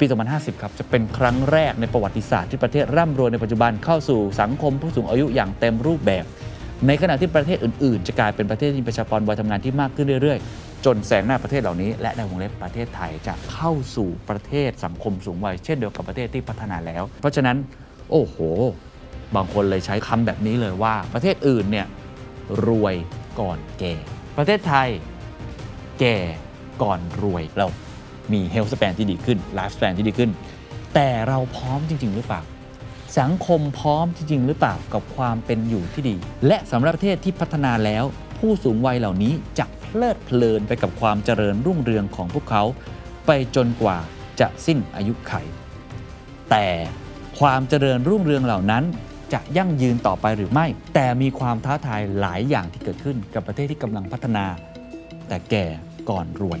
ปี 2050 ครับจะเป็นครั้งแรกในประวัติศาสตร์ที่ประเทศร่ำรวยในปัจจุบันเข้าสู่สังคมผู้สูงอายุอย่างเต็มรูปแบบ ในขณะที่ประเทศอื่นๆ จะกลายเป็นประเทศที่ประชากรวัยทำงานที่มากขึ้นเรื่อยๆ จนแซงหน้าประเทศเหล่านี้ และในวงเล็บประเทศไทยจะเข้าสู่ประเทศสังคมสูงวัยเช่นเดียวกับประเทศที่พัฒนาแล้ว เพราะฉะนั้นโอ้โห บางคนเลยใช้คำแบบนี้เลยว่า ประเทศอื่นเนี่ยรวยก่อนแก่ ประเทศไทย แก่ก่อนรวยเรา มีเฮลท์ส p ปนที่ดีขึ้นไลฟ์ส p ปนที่ดีขึ้น แต่เราพร้อมจริง ๆ หรือเปล่า สังคมพร้อมจริง ๆ หรือเปล่ากับความเป็นอยู่ที่ดี และสำหรับประเทศที่พัฒนาแล้ว ผู้สูงวัยเหล่านี้จะเพลิดเพลินไปกับความเจริญรุ่งเรืองของพวกเขา ไปจนกว่าจะสิ้นอายุไข แต่ความเจริญรุ่งเรืองเหล่านั้นจะยั่งยืนต่อไปหรือไม่ แต่มีความท้าทายหลายอย่างที่เกิดขึ้นกับประเทศที่กำลังพัฒนา แต่แก่ก่อนรวย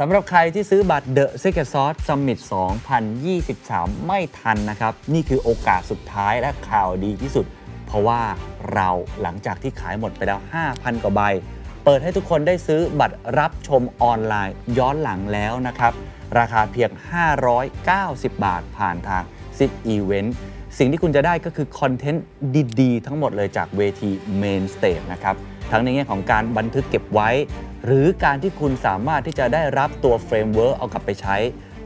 สำหรับใครที่ซื้อบัตร The Secret Sauce Summit 2023 ไม่ทันนะครับ นี่คือโอกาสสุดท้ายและข่าวดีที่สุด เพราะว่าเราหลังจากที่ขายหมดไปแล้ว 5,000 กว่าใบ เปิดให้ทุกคนได้ซื้อบัตรรับชมออนไลน์ย้อนหลังแล้วนะครับ ราคาเพียง 590 บาทผ่านทาง10 Event สิ่งที่คุณจะได้ก็คือคอนเทนต์ดี ๆ ทั้งหมดเลยจากเวที Main Stage นะครับ ทั้งในแง่ของการบันทึกเก็บไว้ หรือการที่คุณสามารถที่จะได้รับตัว framework เอากลับไปใช้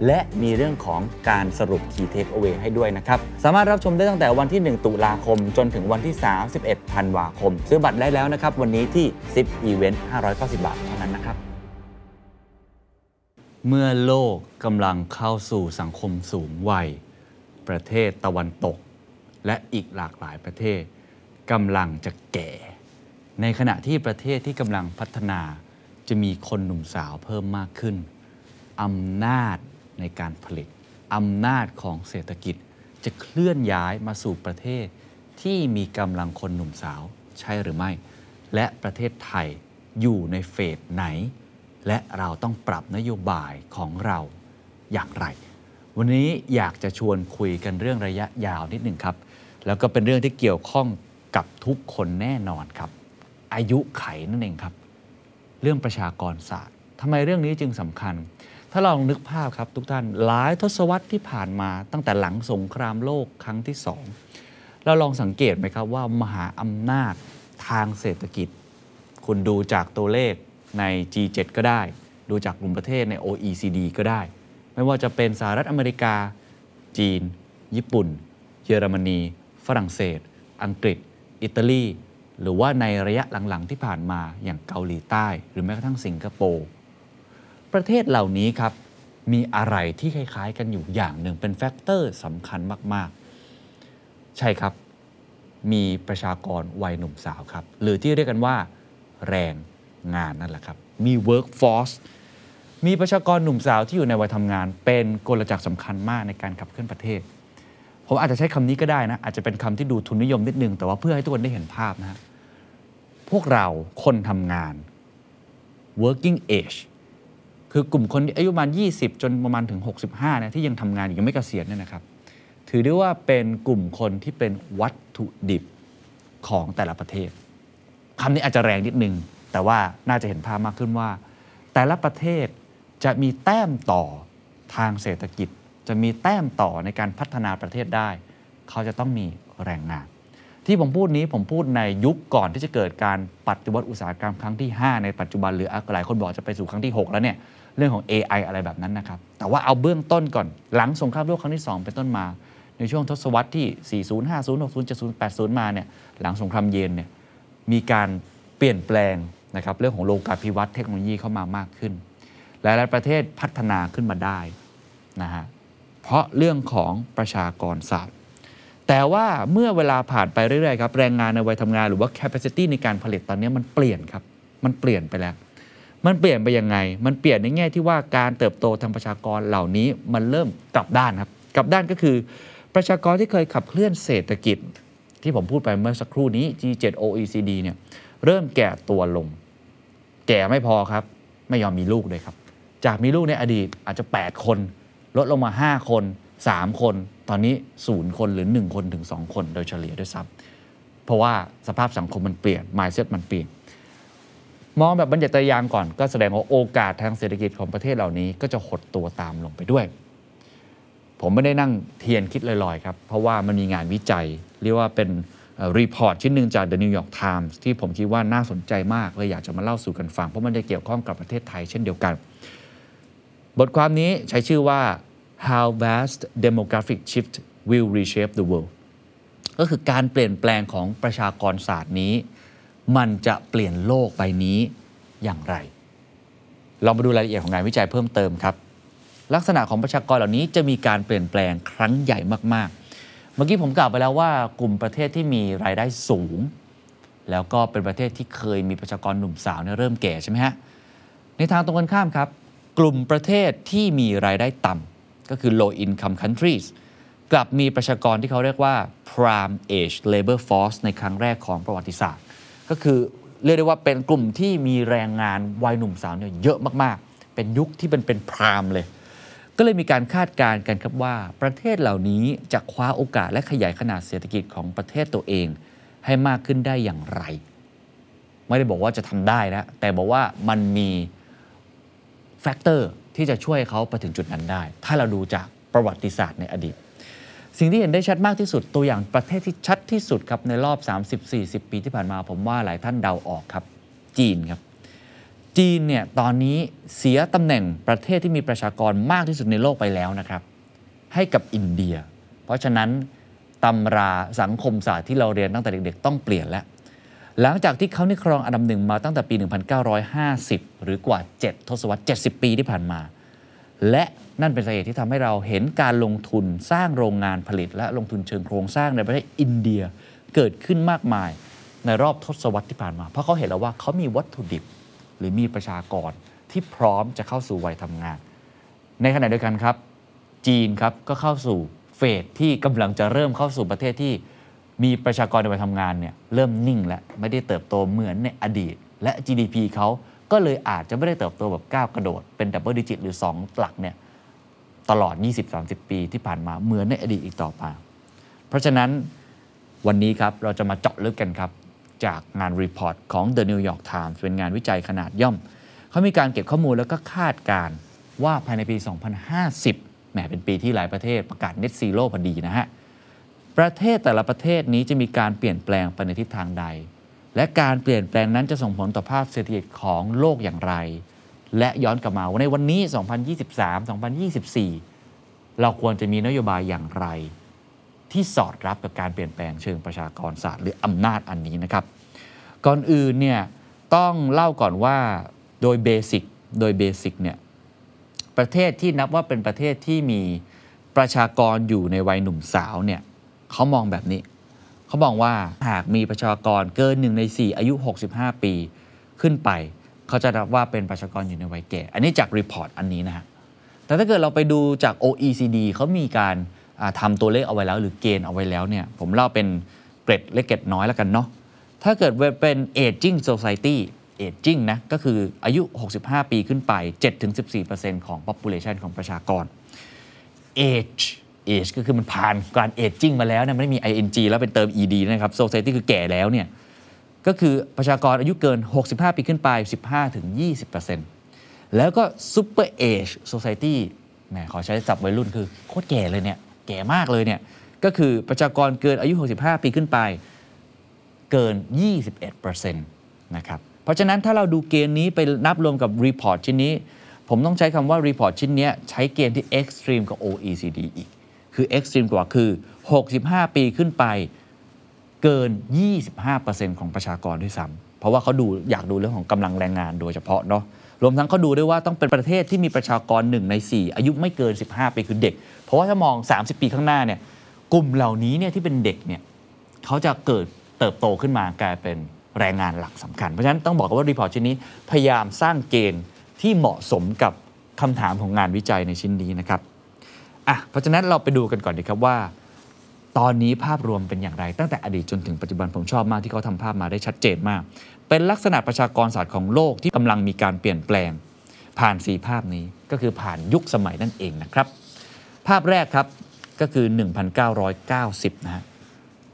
และมีเรื่องของการสรุป Key Takeaway ให้ด้วยนะครับ สามารถรับชมได้ตั้งแต่วันที่ 1 ตุลาคม จนถึงวันที่ 31ธันวาคม ซื้อบัตรได้แล้วนะครับ วันนี้ที่ 10 Event 590 บาทเท่านั้นนะครับ เมื่อโลกกำลังเข้าสู่สังคมสูงวัย ประเทศตะวันตก และอีกหลากหลายประเทศกำลังจะแก่ ในขณะที่ประเทศที่กำลังพัฒนาจะมีคนหนุ่มสาวเพิ่มมากขึ้นอำนาจในการผลิตอำนาจของเศรษฐกิจจะเคลื่อนย้ายมาสู่ประเทศที่มีกำลังคนหนุ่มสาวใช่หรือไม่ และประเทศไทยอยู่ในเฟสไหน และเราต้องปรับนโยบายของเราอย่างไร วันนี้อยากจะชวนคุยกันเรื่องระยะยาวนิดหนึ่งครับ แล้วก็เป็นเรื่องที่เกี่ยวข้องกับทุกคนแน่นอนครับ อายุไขนั่นเองครับ เรื่องประชากรศาสตร์ทำไมเรื่องนี้จึงสำคัญ ถ้าลองนึกภาพครับทุกท่านหลายทศวรรษที่ผ่านมาตั้งแต่หลังสงครามโลกครั้งที่สองเราลองสังเกตไหมครับว่ามหาอำนาจทางเศรษฐกิจ คุณดูจากตัวเลขใน G7 ก็ได้ ดูจากกลุ่มประเทศใน OECD ก็ได้ ไม่ว่าจะเป็นสหรัฐอเมริกา จีน ญี่ปุ่น เยอรมนี ฝรั่งเศส อังกฤษ อิตาลี หรือว่าในระยะหลังๆที่ผ่านมาอย่างเกาหลีใต้ หรือแม้กระทั่งสิงคโปร์ประเทศเหล่านี้ครับมีอะไรที่คล้ายๆ กันอยู่อย่างหนึ่งเป็นแฟกเตอร์สำคัญมากๆ ใช่ครับ มีประชากรวัยหนุ่มสาวครับ หรือที่เรียกกันว่า แรงงานนั่นแหละครับ มี workforce มีประชากรหนุ่มสาวที่อยู่ในวัยทำงาน เป็นกลจักรสำคัญมากในการขับเคลื่อนประเทศ ผมอาจจะใช้คำนี้ก็ได้นะ อาจจะเป็นคำที่ดูทุนนิยมนิดนึง แต่ว่าเพื่อให้ทุกคนได้เห็นภาพนะฮะ พวกเราคนทำงาน working age คือกลุ่มคนที่อายุประมาณ 20 จนประมาณถึง 65นี่ยที่ยังทำงานอยู่ยังไม่เกษียณเนี่ยนะครับ ถือได้ว่าเป็นกลุ่มคนที่เป็นวัตถุดิบของแต่ละประเทศคำนี้อาจจะแรงนิดนึง แต่ว่าน่าจะเห็นภาพมากขึ้นว่า แต่ละประเทศจะมีแต้มต่อทางเศรษฐกิจ จะมีแต้มต่อในการพัฒนาประเทศได้ เขาจะต้องมีแรงงาน ที่ผมพูดนี้ผมพูดในยุคก่อนที่จะเกิดการปฏิวัติอุตสาหกรรมครั้งที่ 5 ในปัจจุบันหรือหลายคนบอกจะไปสู่ครั้งที่ 6 แล้วเนี่ยเรื่องของ AI อะไรแบบนั้นนะครับ แต่ว่าเอาเบื้องต้นก่อนหลังสงครามโลกครั้งที่ 2 เป็นต้นมา ในช่วงทศวรรษที่ 40 50 60 70 80 มาเนี่ยหลังสงครามเย็นเนี่ยมีการเปลี่ยนแปลงนะครับเรื่องของโลกาภิวัตน์เทคโนโลยีเข้ามามากขึ้น หลาย ๆ ประเทศพัฒนาขึ้นมาได้นะฮะเพราะเรื่องของประชากรศาสตร์ แต่ว่าเมื่อเวลาผ่านไปเรื่อยๆครับแรงงานในวัยทำงานหรือว่า capacity ในการผลิตตอนนี้มันเปลี่ยนครับ มันเปลี่ยนไปแล้ว มันเปลี่ยนไปยังไง มันเปลี่ยนในแง่ที่ว่าการเติบโตทางประชากรเหล่านี้มันเริ่มกลับด้านครับกลับด้านก็คือ ประชากรที่เคยขับเคลื่อนเศรษฐกิจ ที่ผมพูดไปเมื่อสักครู่นี้ G7 OECD เนี่ยเริ่มแก่ตัวลง แก่ไม่พอครับ ไม่ยอมมีลูกเลยครับ จากมีลูกในอดีตอาจจะ 8 คน ลดลงมา 5 คน 3 คน ตอนนี้ศูนย์คนหรือ 1 คนถึง 2 คนโดยเฉลี่ยด้วยซ้ำเพราะว่าสภาพสังคมมันเปลี่ยน mindset มันเปลี่ยน มองแบบบรรยัตยางก่อนก็แสดงว่าโอกาสทางเศรษฐกิจของประเทศเหล่านี้ก็จะหดตัวตามลงไปด้วย ผมไม่ได้นั่งเทียนคิดลอยๆครับ เพราะว่ามันมีงานวิจัย เรียกว่าเป็นรีพอร์ตชิ้นหนึ่งจาก The New York Times ที่ผมคิดว่าน่าสนใจมากเลยอยากจะมาเล่าสู่กันฟัง เพราะมันจะเกี่ยวข้องกับประเทศไทยเช่นเดียวกัน บทความนี้ใช้ชื่อว่า how vast demographic shift will reshape the world ก็คือการเปลี่ยนแปลงของประชากรศาสตร์นี้ มันจะเปลี่ยนโลกใบนี้อย่างไร ลองมาดูรายละเอียดของงานวิจัยเพิ่มเติมครับ ลักษณะของประชากรเหล่านี้จะมีการเปลี่ยนแปลงครั้งใหญ่มาก ๆ เมื่อกี้ผมกล่าวไปแล้วว่ากลุ่มประเทศที่มีรายได้สูง แล้วก็เป็นประเทศที่เคยมีประชากรหนุ่มสาวเนี่ยเริ่มแก่ใช่ไหมฮะในทางตรงกันข้ามครับ กลุ่มประเทศที่มีรายได้ต่ำ ก็คือ low income countries กลับมีประชากรที่เขาเรียกว่า prime age labor force ในครั้งแรกของประวัติศาสตร์ ก็คือเรียกได้ว่าเป็นกลุ่มที่มีแรงงานวัยหนุ่มสาวเนี่ยเยอะมากๆ เป็นยุคที่เป็นเป็นพรามเลย ก็เลยมีการคาดการณ์กันครับว่า ประเทศเหล่านี้จะคว้าโอกาสและขยายขนาดเศรษฐกิจของประเทศตัวเอง ให้มากขึ้นได้อย่างไร ไม่ได้บอกว่าจะทำได้นะ แต่บอกว่ามันมี factor ที่จะช่วยเขาไปถึงจุดนั้นได้ ถ้าเราดูจากประวัติศาสตร์ในอดีต สิ่งที่เห็นได้ชัดมากที่สุดตัวอย่างประเทศที่ชัดที่สุดครับในรอบ 30-40 ปีที่ผ่านมาผมว่าหลายท่านเดาออกครับ จีนครับ จีนเนี่ยตอนนี้เสียตำแหน่งประเทศที่มีประชากรมากที่สุดในโลกไปแล้วนะครับ ให้กับอินเดีย เพราะฉะนั้นตำราสังคมศาสตร์ที่เราเรียนตั้งแต่เด็กๆ ต้องเปลี่ยนแล้ว หลังจากที่เขานี่ครองอันดับหนึ่งมาตั้งแต่ปี 1950 หรือกว่า 7 ทศวรรษ 70 ปีที่ผ่านมา และนั่นเป็นสาเหตุที่ทำให้เราเห็นการลงทุนสร้างโรงงานผลิต และลงทุนเชิงโครงสร้างในประเทศอินเดียเกิดขึ้นมากมายในรอบทศวรรษที่ผ่านมา เพราะเขาเห็นแล้วว่าเขามีวัตถุดิบ หรือมีประชากรที่พร้อมจะเข้าสู่วัยทำงาน ในขณะเดียวกันครับ จีนครับก็เข้าสู่ phase ที่กำลังจะเริ่มเข้าสู่ประเทศที่ มีประชากรในวัยทำงานเนี่ยเริ่มนิ่งและไม่ได้เติบโตเหมือนในอดีต และ GDP เขาก็เลยอาจจะไม่ได้เติบโตแบบก้าวกระโดด เป็น double digit หรือ 2 หลักเนี่ยตลอด 20-30 ปีที่ผ่านมาเหมือนในอดีตอีกต่อไป เพราะฉะนั้นวันนี้ครับเราจะมาเจาะลึกกันครับ จากงาน report ของ The New York Times เป็นงานวิจัยขนาดย่อม เขามีการเก็บข้อมูลแล้วก็คาดการว่าภายในปี 2050แหมเป็นปีที่หลายประเทศประกาศ Net Zero พอดีนะฮะ ประเทศแต่ละประเทศนี้จะมีการเปลี่ยนแปลงไปในทิศทางใด และการเปลี่ยนแปลงนั้นจะส่งผลต่อภาพเศรษฐกิจของโลกอย่างไร และย้อนกลับมาว่าในวันนี้ 2023 2024 เราควรจะมีนโยบายอย่างไร ที่สอดรับกับการเปลี่ยนแปลงเชิงประชากรศาสตร์หรืออำนาจอันนี้นะครับ ก่อนอื่นเนี่ยต้องเล่าก่อนว่าโดย basic โดย basic เนี่ยประเทศที่นับว่าเป็นประเทศที่มีประชากรอยู่ในวัยหนุ่มสาวเนี่ย เขามองแบบนี้ เขามองว่าหากมีประชากรเกินหนึ่งใน 4 อายุ 65 ปีขึ้นไป เขาจะรับว่าเป็นประชากรอยู่ในวัยแก่ อันนี้จาก report อันนี้นะฮะแต่ถ้าเกิดเราไปดูจาก OECD เขามีการอ่าทำตัวเลขเอาไว้แล้ว หรือเกณฑ์เอาไว้แล้วเนี่ยผมเล่าเป็นเกร็ดเล็กเกร็ดน้อยแล้วกันเนาะถ้าเกิดเป็น aging society aging นะก็คืออายุ 65 ปีขึ้นไป 7-14%ของ population ของประชากร age age ก็คือมันผ่านการ aging มาแล้วนี่ยไม่ได้มี ing แล้วเป็นเติม ed นะครับ society คือแก่แล้วเนี่ยก็คือประชากรอายุเกิน 65 ปีขึ้นไป 15-20%แล้วก็ super age society แหมขอใช้ศัพท์วัยรุ่นคือโคตรแก่เลยเนี่ยแก่มากเลยเนี่ยก็คือประชากรเกินอายุ 65 ปีขึ้นไปเกิน 21%นะครับเพราะฉะนั้นถ้าเราดูเกณฑ์นี้ไปนับรวมกับ report ชิ้นนี้ ผมต้องใช้คำว่า report ชิ้นเนี้ยใช้เกณฑ์ที่ extreme กับ OECD อีก คือ extreme กว่าคือ 65 ปีขึ้นไปเกิน 25%ของประชากรด้วยซ้ำเพราะว่าเขาดูอยากดูเรื่องของกำลังแรงงานโดยเฉพาะเนาะรวมทั้งเขาดูด้วยว่าต้องเป็นประเทศที่มีประชากร 1 ใน 4 อายุไม่เกิน 15 ปีคือเด็ก เพราะว่าถ้ามอง 30 ปีข้างหน้าเนี่ยกลุ่มเหล่านี้เนี่ยที่เป็นเด็กเนี่ยเขาจะเกิดเติบโตขึ้นมากลายเป็นแรงงานหลักสำคัญ เพราะฉะนั้นต้องบอกว่า report ชิ้นนี้พยายามสร้างเกณฑ์ที่เหมาะสมกับคำถามของงานวิจัยในชิ้นนี้นะครับ อะเพราะฉะนั้นเราไปดูกันก่อนดีครับว่า ตอนนี้ภาพรวมเป็นอย่างไร ตั้งแต่อดีตจนถึงปัจจุบันผมชอบมากที่เขาทำภาพมาได้ชัดเจนมาก เป็นลักษณะประชากรศาสตร์ของโลกที่กำลังมีการเปลี่ยนแปลง ผ่านสีภาพนี้ก็คือผ่านยุคสมัยนั่นเองนะครับ ภาพแรกครับก็คือ 1990 นะฮะ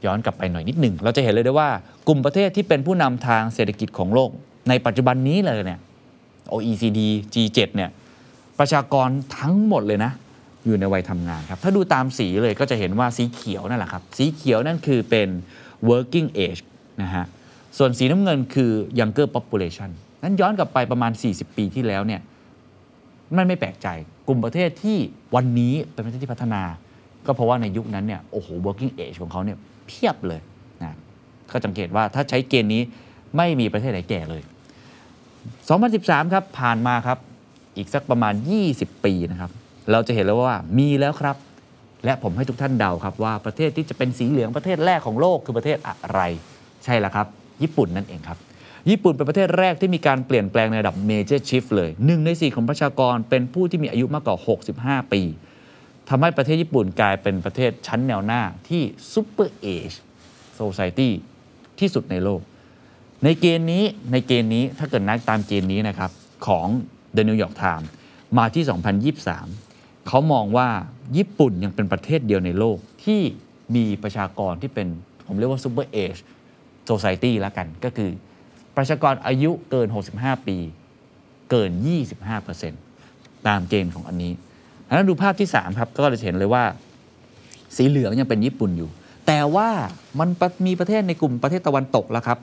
ย้อนกลับไปหน่อยนิดหนึ่ง เราจะเห็นเลยได้ว่ากลุ่มประเทศที่เป็นผู้นำทางเศรษฐกิจของโลก ในปัจจุบันนี้เลยเนี่ย OECD G7 เนี่ยประชากรทั้งหมดเลยนะ อยู่ในวัยทำงานครับ ถ้าดูตามสีเลยก็จะเห็นว่าสีเขียวนั่นแหละครับ สีเขียวนั่นคือเป็น working age นะฮะ ส่วนสีน้ำเงินคือ younger population นั้นย้อนกลับไปประมาณ 40 ปีที่แล้วเนี่ยมันไม่แปลกใจกลุ่มประเทศที่วันนี้เป็นประเทศที่พัฒนา ก็เพราะว่าในยุคนั้นเนี่ยโอ้โห working age ของเขาเนี่ยเพียบเลยนะก็สังเกตว่าถ้าใช้เกณฑ์นี้ไม่มีประเทศไหนแก่เลย 2013 ครับผ่านมาครับ อีกสักประมาณ 20 ปีนะครับ เราจะเห็นแล้วว่ามีแล้วครับ และผมให้ทุกท่านเดาครับว่าประเทศที่จะเป็นสีเหลืองประเทศแรกของโลกคือประเทศอะไร ใช่แล้วครับ ญี่ปุ่นนั่นเองครับญี่ปุ่นเป็นประเทศแรกที่มีการเปลี่ยนแปลงในระดับ major shift เลยหนึ่งในสี่ของประชากรเป็นผู้ที่มีอายุมากกว่า 65 ปีทำให้ประเทศญี่ปุ่นกลายเป็นประเทศชั้นแนวหน้าที่ super age society ที่สุดในโลก ในเกณฑ์นี้ในเกณฑ์นี้ถ้าเกิดนักตามเกณฑ์นี้นะครับ ของ The New York Times มาที่ 2023 เขามองว่าญี่ปุ่นยังเป็นประเทศเดียวในโลกที่มีประชากรที่เป็น ผมเรียกว่า Super Age Society แล้วกันก็คือ ประชากรอายุเกิน 65 ปี เกิน 25%ตามเกณฑ์ของอันนี้แล้วดูภาพที่ 3 ครับ ก็จะเห็นเลยว่า สีเหลืองยังเป็นญี่ปุ่นอยู่ แต่ว่ามันมีประเทศในกลุ่มประเทศตะวันตกแล้วครับ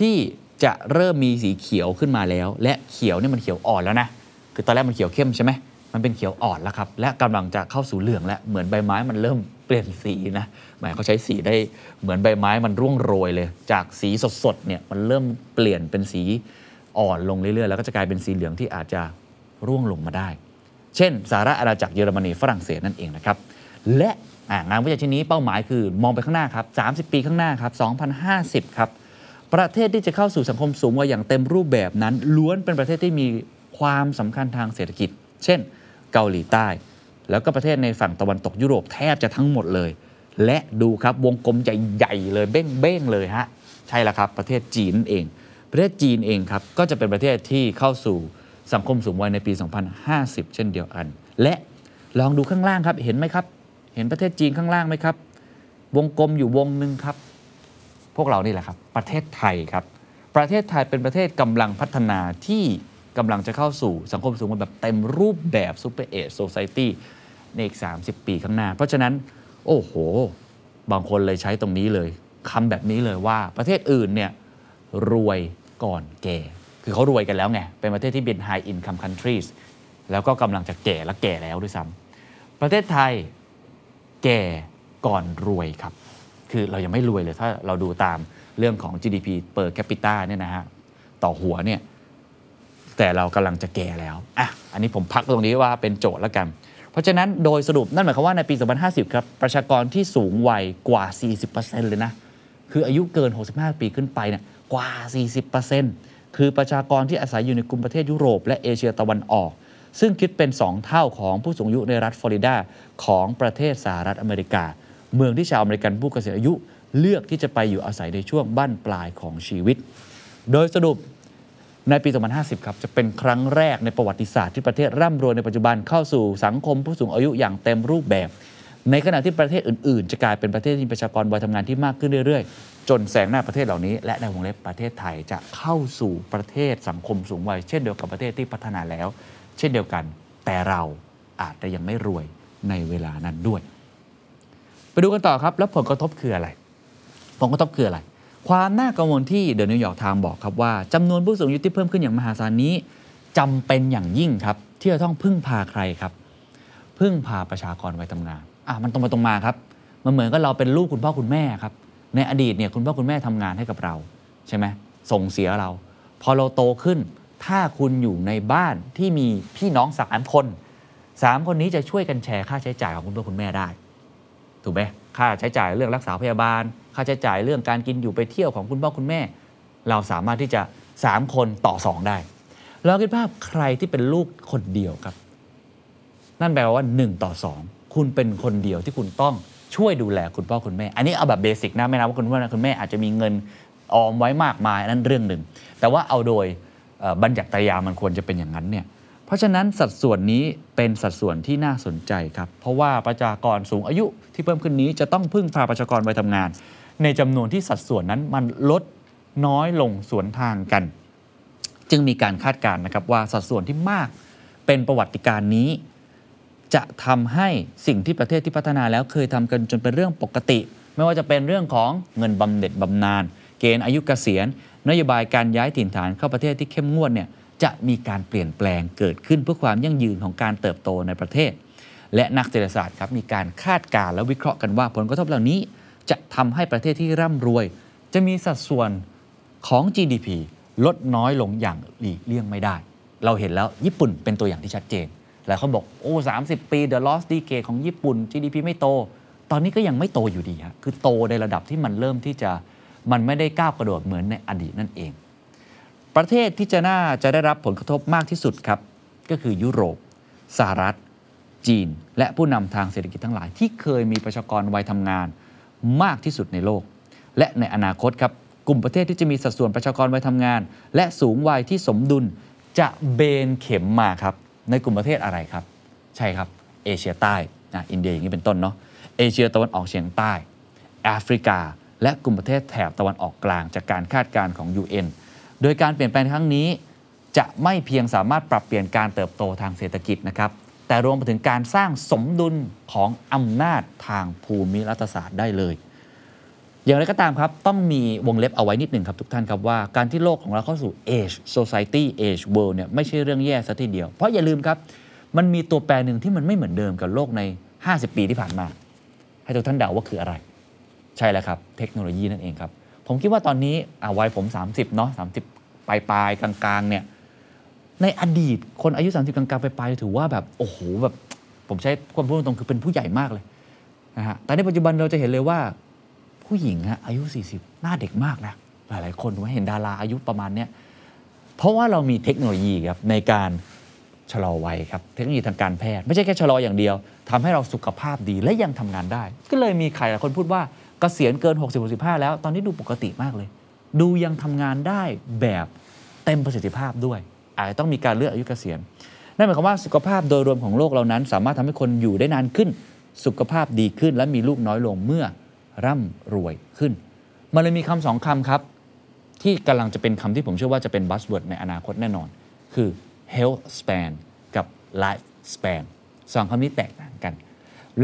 ที่จะเริ่มมีสีเขียวขึ้นมาแล้ว และเขียวเนี่ยมันเขียวอ่อนแล้วนะ คือตอนแรกมันเขียวเข้มใช่ไหม มันเป็นเขียวอ่อนแล้วครับ และกำลังจะเข้าสู่เหลืองแล้ว เหมือนใบไม้มันเริ่มเปลี่ยนสีนะหมายเขาใช้สีได้เหมือนใบไม้มันร่วงโรยเลย จากสีสดๆเนี่ยมันเริ่มเปลี่ยนเป็นสีอ่อนลงเรื่อยๆ แล้วก็จะกลายเป็นสีเหลืองที่อาจจะร่วงลงมาได้ เช่นสหรัฐอาณาจักรเยอรมนีฝรั่งเศสนั่นเองนะครับ และงานวิจัยชิ้นนี้เป้าหมายคือมองไปข้างหน้าครับ30 ปีข้างหน้าครับ2050 ครับประเทศที่จะเข้าสู่สังคมสูงวัยอย่างเต็มรูปแบบนั้น ล้วนเป็นประเทศที่มีความสำคัญทางเศรษฐกิจ เช่น เกาหลีใต้ แล้วก็ประเทศในฝั่งตะวันตกยุโรปแทบจะทั้งหมดเลย และดูครับวงกลมใหญ่ๆเลยเบ้งๆเลยฮะใช่แล้วครับ ประเทศจีนเอง ประเทศจีนเองครับก็จะเป็นประเทศที่เข้าสู่สังคมสูงวัยในปี 2050 เช่นเดียวกัน และลองดูข้างล่างครับเห็นไหมครับ เห็นประเทศจีนข้างล่างไหมครับ วงกลมอยู่วงหนึ่งครับ พวกเรานี่แหละครับ ประเทศไทยครับ ประเทศไทยเป็นประเทศกำลังพัฒนาที่ กำลังจะเข้าสู่สังคมสูงวัยแบบเต็มรูปแบบ super aged society ในอีก 30 ปีข้างหน้า เพราะฉะนั้น โอ้โห บางคนเลยใช้ตรงนี้เลยคำแบบนี้เลยว่าประเทศอื่นเนี่ยรวยก่อนแก่ คือเขารวยกันแล้วไง เป็นประเทศที่เป็น high income countries แล้วก็กำลังจะแก่และแก่แล้วด้วยซ้ำประเทศไทยแก่ก่อนรวยครับ คือเรายังไม่รวยเลยถ้าเราดูตามเรื่องของ GDP per capita เนี่ยนะฮะ ต่อหัวเนี่ย แต่เรากำลังจะแก่แล้วอะอันนี้ผมพักตรงนี้ว่าเป็นโจทย์แล้วกัน เพราะฉะนั้นโดยสรุปนั่นหมายความว่าในปี 2050 ครับประชากรที่สูงวัยกว่า 40%เลยนะ คืออายุเกิน 65 ปีขึ้นไปเนี่ยกว่า 40%คือประชากรที่อาศัยอยู่ในกลุ่มประเทศยุโรป และเอเชียตะวันออก ซึ่งคิดเป็น 2 เท่าของผู้สูงอายุในรัฐฟลอริดาของประเทศสหรัฐอเมริกา เมืองที่ชาวอเมริกันผู้เกษียณอายุเลือกที่จะไปอยู่อาศัยในช่วงบั้นปลายของชีวิต โดยสรุป ในปี 2050 ครับ จะเป็นครั้งแรกในประวัติศาสตร์ที่ประเทศร่ำรวยในปัจจุบันเข้าสู่สังคมผู้สูงอายุอย่างเต็มรูปแบบ ในขณะที่ประเทศอื่น ๆ จะกลายเป็นประเทศที่มีประชากรวัยทำงานที่มากขึ้นเรื่อย ๆ จนแซงหน้าประเทศเหล่านี้ และในวงเล็บประเทศไทยจะเข้าสู่ประเทศสังคมสูงวัย เช่นเดียวกับประเทศที่พัฒนาแล้ว เช่นเดียวกัน แต่เราอาจจะยังไม่รวยในเวลานั้นด้วย ไปดูกันต่อครับ แล้วผลกระทบคืออะไร ผลกระทบคืออะไร ความน่ากังวลที่ The New York Times บอกครับว่าจำนวนผู้สูงอายุที่เพิ่มขึ้นอย่างมหาศาลนี้จำเป็นอย่างยิ่งครับ ที่จะต้องพึ่งพาใครครับ พึ่งพาประชากรวัยทำงานอะมันตรงไปตรงมาครับ มันเหมือนกับเราเป็นลูกคุณพ่อคุณแม่ครับ ในอดีตเนี่ยคุณพ่อคุณแม่ทำงานให้กับเรา ใช่ไหมส่งเสียเรา พอเราโตขึ้น ถ้าคุณอยู่ในบ้านที่มีพี่น้องสามคนสามคนนี้จะช่วยกันแชร์ค่าใช้จ่ายของคุณพ่อคุณแม่ได้ ถูกไหมค่าใช้จ่ายเรื่องรักษาพยาบาล ค่าใช้จ่ายเรื่องการกินอยู่ไปเที่ยวของคุณพ่อคุณแม่ เราสามารถที่จะ 3 คนต่อ 2 ได้เราคิดภาพใครที่เป็นลูกคนเดียวครับ นั่นแปลว่า 1 ต่อ 2 คุณเป็นคนเดียวที่คุณต้องช่วยดูแลคุณพ่อคุณแม่ อันนี้เอาแบบเบสิกนะไม่นับว่าคุณพ่อคุณแม่อาจจะมีเงินออมไว้มากมายนั่นเรื่องหนึ่ง แต่ว่าเอาโดยบัญญัติยามันควรจะเป็นอย่างนั้นเนี่ยเพราะฉะนั้นสัดส่วนนี้เป็นสัดส่วนที่น่าสนใจครับ เพราะว่าประชากรสูงอายุที่เพิ่มขึ้นนี้จะต้องพึ่งพาประชากรไปทำงาน ในจำนวนที่สัดส่วนนั้นมันลดน้อยลงสวนทางกัน จึงมีการคาดการณ์นะครับว่าสัดส่วนที่มากเป็นประวัติการณ์นี้ จะทำให้สิ่งที่ประเทศที่พัฒนาแล้วเคยทำกันจนเป็นเรื่องปกติ ไม่ว่าจะเป็นเรื่องของเงินบำเหน็จบำนาญเกณฑ์อายุเกษียณนโยบายการย้ายถิ่นฐานเข้าประเทศที่เข้มงวดเนี่ยจะมีการเปลี่ยนแปลงเกิดขึ้นเพื่อความยั่งยืนของการเติบโตในประเทศ และนักเศรษฐศาสตร์ครับมีการคาดการณ์และวิเคราะห์กันว่าผลกระทบเหล่านี้ จะทำให้ประเทศที่ร่ำรวย จะมีสัดส่วนของ GDP ลดน้อยลงอย่างหลีกเลี่ยงไม่ได้ เราเห็นแล้วญี่ปุ่นเป็นตัวอย่างที่ชัดเจน หลายคนบอก โอ้สาปี The Lost Decade ของญี่ปุ่น GDP ไม่โต ตอนนี้ก็ยังไม่โตอยู่ดีฮะคือโตในระดับที่มันเริ่มที่จะมันไม่ได้ก้าวกระโดดเหมือนในอดีตนั่นเอง ประเทศที่จะน่าจะได้รับผลกระทบมากที่สุดครับ ก็คือยุโรปสหรัฐ จีน และผู้นำทางเศรษฐกิจทั้งหลายที่เคยมีประชากรวัยทำงาน มากที่สุดในโลก และในอนาคตครับกลุ่มประเทศที่จะมีสัดส่วนประชากรวัยทำงาน และสูงวัยที่สมดุลจะเบนเข็มมาครับในกลุ่มประเทศอะไรครับ ใช่ครับเอเชียใต้นะอินเดียอย่างนี้เป็นต้นเนาะเอเชียตะวันออกเฉียงใต้แอฟริกา และกลุ่มประเทศแถบตะวันออกกลางจากการคาดการณ์ของ UN โดยการเปลี่ยนแปลงครั้งนี้ จะไม่เพียงสามารถปรับเปลี่ยนการเติบโตทางเศรษฐกิจนะครับ แต่รวมไปถึงการสร้างสมดุลของอำนาจทางภูมิรัฐศาสตร์ได้เลย อย่างไรก็ตามครับ ต้องมีวงเล็บเอาไว้นิดหนึ่งครับทุกท่านครับว่าการที่โลกของเราเข้าสู่ age society age world เนี่ยไม่ใช่เรื่องแย่ซะทีเดียว เพราะอย่าลืมครับ มันมีตัวแปรหนึ่งที่มันไม่เหมือนเดิมกับโลกใน 50 ปีที่ผ่านมา ให้ทุกท่านเดาว่าคืออะไร ใช่แล้วครับ เทคโนโลยีนั่นเองครับ ผมคิดว่าตอนนี้อาวัยผม 30เนาะ30ปลายปลายๆกลางๆเนี่ย ในอดีตคนอายุ 30 กลางๆไปปลายถือว่าแบบโอ้โหแบบผมใช้ความพูดตรงๆคือเป็นผู้ใหญ่มากเลยนะฮะแต่ในปัจจุบันเราจะเห็นเลยว่า ผู้หญิงฮะอายุ 40 หน้าเด็กมากนะหลายๆ คนถูกไหมเห็นดาราอายุประมาณเนี้ยเพราะว่าเรามีเทคโนโลยีครับในการชะลอวัยครับเทคโนโลยีทางการแพทย์ ไม่ใช่แค่ชะลออย่างเดียวทำให้เราสุขภาพดีและยังทำงานได้ ก็เลยมีใครหลายคนพูดว่าเกษียณเกิน 60-65 แล้ว ตอนนี้ดูปกติมากเลย ดูยังทำงานได้แบบเต็มประสิทธิภาพด้วย อาจจะต้องมีการเลือกอายุเกษียณนั่นหมายความว่าสุขภาพโดยรวมของโลกเรานั้น สามารถทำให้คนอยู่ได้นานขึ้น สุขภาพดีขึ้น และมีลูกน้อยลงเมื่อร่ำรวยขึ้น มันเลยมีคำสองคำครับ ที่กำลังจะเป็นคำที่ผมเชื่อว่าจะเป็น buzzword ในอนาคตแน่นอน คือ health span กับ life span สองคำนี้แตกต่างกัน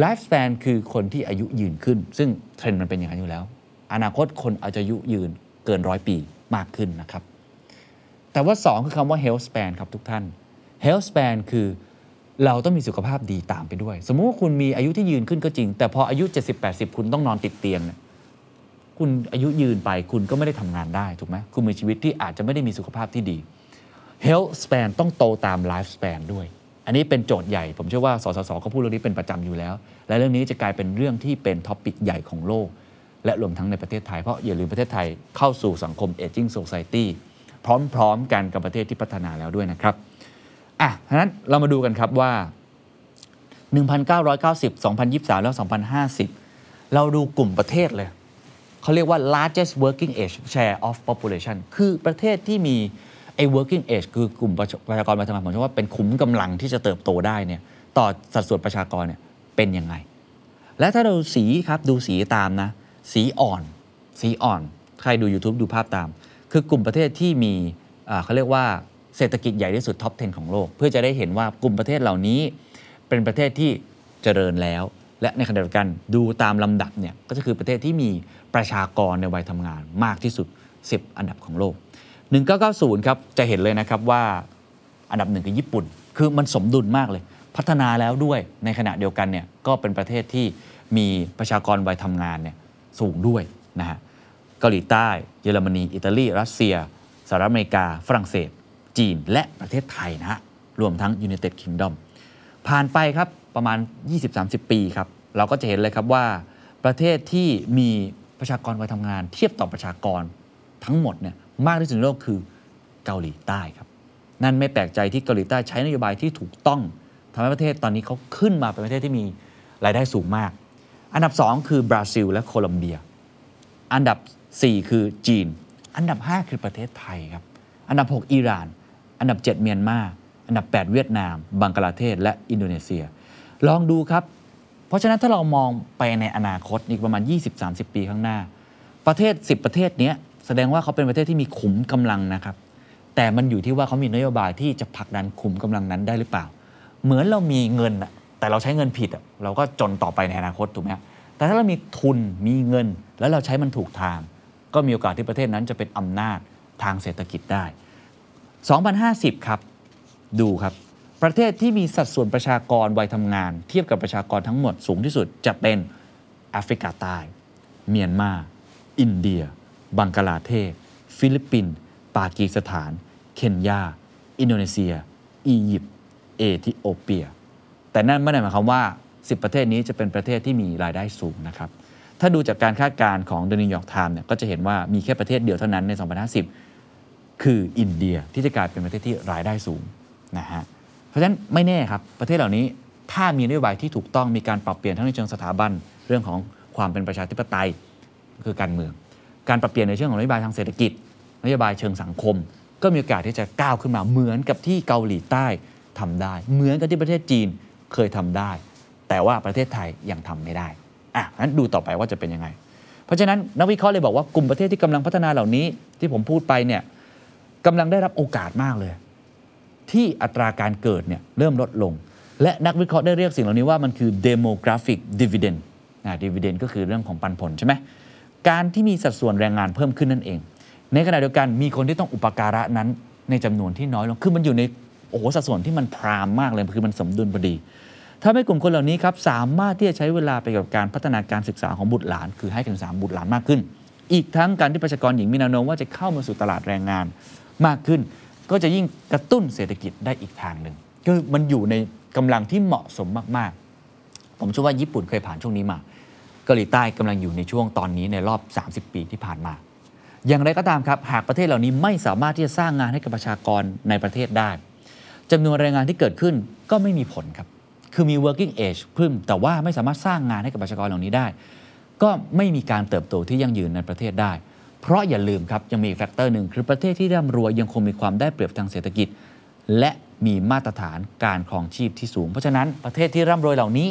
life span คือคนที่อายุยืนขึ้น ซึ่งเทรนด์มันเป็นอย่างนั้นอยู่แล้ว อนาคตคนอาจจะอายุยืนเกินร้อยปีมากขึ้นนะครับ แต่ว่า 2 คือคำว่า health span ครับทุกท่าน health span คือเราต้องมีสุขภาพดีตามไปด้วย สมมุติว่าคุณมีอายุที่ยืนขึ้นก็จริง แต่พออายุ 70-80 คุณต้องนอนติดเตียงเนี่ยคุณอายุยืนไปคุณก็ไม่ได้ทำงานได้ถูกไหมคุณมีชีวิตที่อาจจะไม่ได้มีสุขภาพที่ดี health span ต้องโตตาม life span ด้วย อันนี้เป็นโจทย์ใหญ่ ผมเชื่อว่าสสสก็พูดเรื่องนี้เป็นประจำอยู่แล้ว และเรื่องนี้จะกลายเป็นเรื่องที่เป็นท็อปิกใหญ่ของโลก และรวมทั้งในประเทศไทย เพราะอย่าลืมประเทศไทยเข้าสู่สังคม aging society พร้อมๆ กันกับประเทศที่พัฒนาแล้วด้วยนะครับอะฉะนั้นเรามาดูกันครับว่า 1990 2023 แล้ว 2050 เราดูกลุ่มประเทศเลยเขาเรียกว่า largest working age share of population คือประเทศที่มีไอ้ working age คือกลุ่มประชประชากรวัยทำงานผมเชื่อว่าเป็นขุมกำลังที่จะเติบโตได้เนี่ยต่อสัดส่วนประชากรเนี่ยเป็นยังไง และถ้าเราสีครับดูสีตามนะ สีอ่อน สีอ่อน ใครดู YouTube ดูภาพตาม คือกลุ่มประเทศที่มีเขาเรียกว่าเศรษฐกิจใหญ่ที่สุดท็อป 10 ของโลก เพื่อจะได้เห็นว่ากลุ่มประเทศเหล่านี้ เป็นประเทศที่เจริญแล้ว และในขณะเดียวกันดูตามลำดับเนี่ยก็จะคือประเทศที่มีประชากรในวัยทำงานมากที่สุด 10 อันดับของโลก 1990 ครับจะเห็นเลยนะครับว่าอันดับหนึ่งคือญี่ปุ่น คือมันสมดุลมากเลย พัฒนาแล้วด้วยในขณะเดียวกันเนี่ยก็เป็นประเทศที่มีประชากรวัยทำงานเนี่ยสูงด้วยนะฮะ กาหลีใต้ เยอรมนี อิตาลี รัสเซีย สหรัฐอเมริกา ฝรั่งเศส จีน และประเทศไทยนะฮะ รวมทั้ง United Kingdom ผ่านไปครับประมาณ 20-30 ปีครับ เราก็จะเห็นเลยครับว่า ประเทศที่มีประชากรวัยทำงาน เทียบต่อประชากรทั้งหมดเนี่ยมากที่สุดในโลกคือเกาหลีใต้ครับ นั่นไม่แปลกใจที่เกาหลีใต้ใช้นโยบายที่ถูกต้องทำให้ประเทศตอนนี้เขาขึ้นมาเป็นประเทศที่มีรายได้สูงมาก อันดับ 2 คือบราซิลและโคลอมเบีย อันดับ 4 คือจีน อันดับ 5 คือประเทศไทยครับ อันดับ 6 อิหร่าน อันดับ 7 เมียนมา อันดับ 8 เวียดนาม บังกลาเทศ และอินโดนีเซีย ลองดูครับ เพราะฉะนั้นถ้าเรามองไปในอนาคตอีกประมาณ 20-30 ปีข้างหน้า ประเทศ 10 ประเทศนี้แสดงว่าเขาเป็นประเทศที่มีขุมกำลังนะครับ แต่มันอยู่ที่ว่าเขามีนโยบายที่จะผลักดันขุมกำลังนั้นได้หรือเปล่า เหมือนเรามีเงินอะแต่เราใช้เงินผิดอะเราก็จนต่อไปในอนาคตถูกไหมแต่ถ้าเรามีทุนมีเงิน แล้วเราใช้มันถูกทาง ก็มีโอกาสที่ประเทศนั้นจะเป็นอำนาจทางเศรษฐกิจได้ 2050 ครับ ดูครับ ประเทศที่มีสัดส่วนประชากรวัยทำงาน เทียบกับประชากรทั้งหมดสูงที่สุดจะเป็นแอฟริกาใต้ เมียนมา อินเดีย บังกลาเทศ ฟิลิปปินส์ปากีสถาน เคนยา อินโดนีเซีย อียิปต์ เอธิโอเปีย แต่นั่นไม่ได้หมายความว่า 10 ประเทศนี้จะเป็นประเทศที่มีรายได้สูงนะครับ ถ้าดูจากการคาดการณ์ของ The New York Times เนี่ยก็จะเห็นว่ามีแค่ประเทศเดียวเท่านั้นใน 2050 คืออินเดียที่จะกลายเป็นประเทศที่รายได้สูงนะฮะเพราะฉะนั้นไม่แน่ครับประเทศเหล่านี้ถ้ามีนโยบายที่ถูกต้องมีการปรับเปลี่ยนทั้งในเชิงสถาบันเรื่องของความเป็นประชาธิปไตยคือการเมือง การปรับเปลี่ยนในเชิงของนโยบายทางเศรษฐกิจนโยบายเชิงสังคม ก็มีโอกาสที่จะก้าวขึ้นมาเหมือนกับที่เกาหลีใต้ทำได้ เหมือนกับที่ประเทศจีนเคยทำได้ แต่ว่าประเทศไทยยังทำไม่ได้ อะงั้นดูต่อไปว่าจะเป็นยังไง เพราะฉะนั้นนักวิเคราะห์เลยบอกว่ากลุ่มประเทศที่กำลังพัฒนาเหล่านี้ ที่ผมพูดไปเนี่ยกำลังได้รับโอกาสมากเลย ที่อัตราการเกิดเนี่ยเริ่มลดลง และนักวิเคราะห์ได้เรียกสิ่งเหล่านี้ว่ามันคือ demographic dividend นะ dividend ก็คือเรื่องของปันผลใช่ไหมการที่มีสัดส่วนแรงงานเพิ่มขึ้นนั่นเอง ในขณะเดียวกันมีคนที่ต้องอุปการะนั้นในจำนวนที่น้อยลง คือมันอยู่ในโอ้โหสัดส่วนที่มันพรามมากเลย คือมันสมดุลพอดี ถ้าให้กลุ่มคนเหล่านี้ครับสามารถที่จะใช้เวลาไปกับการพัฒนาการศึกษาของบุตรหลาน คือให้การศึกษาบุตรหลานมากขึ้น อีกทั้งการที่ประชากรหญิงมีแนวโน้มว่าจะเข้ามาสู่ตลาดแรงงานมากขึ้น ก็จะยิ่งกระตุ้นเศรษฐกิจได้อีกทางหนึ่งคือมันอยู่ในกำลังที่เหมาะสมมากๆ ผมเชื่อว่าญี่ปุ่นเคยผ่านช่วงนี้มาเกาหลีใต้กำลังอยู่ในช่วงตอนนี้ในรอบ 30 ปีที่ผ่านมา อย่างไรก็ตามครับ หากประเทศเหล่านี้ไม่สามารถที่จะสร้างงานให้กับประชากรในประเทศได้จำนวนแรงงานที่เกิดขึ้นก็ไม่มีผลครับ คือมี working age พึ่มแต่ว่าไม่สามารถสร้างงานให้กับประชากรเหล่านี้ได้ ก็ไม่มีการเติบโตที่ยั่งยืนในประเทศได้ เพราะอย่าลืมครับยังมี factor หนึ่งคือประเทศที่ร่ำรวยยังคงมีความได้เปรียบทางเศรษฐกิจ และมีมาตรฐานการครองชีพที่สูง เพราะฉะนั้นประเทศที่ร่ำรวยเหล่านี้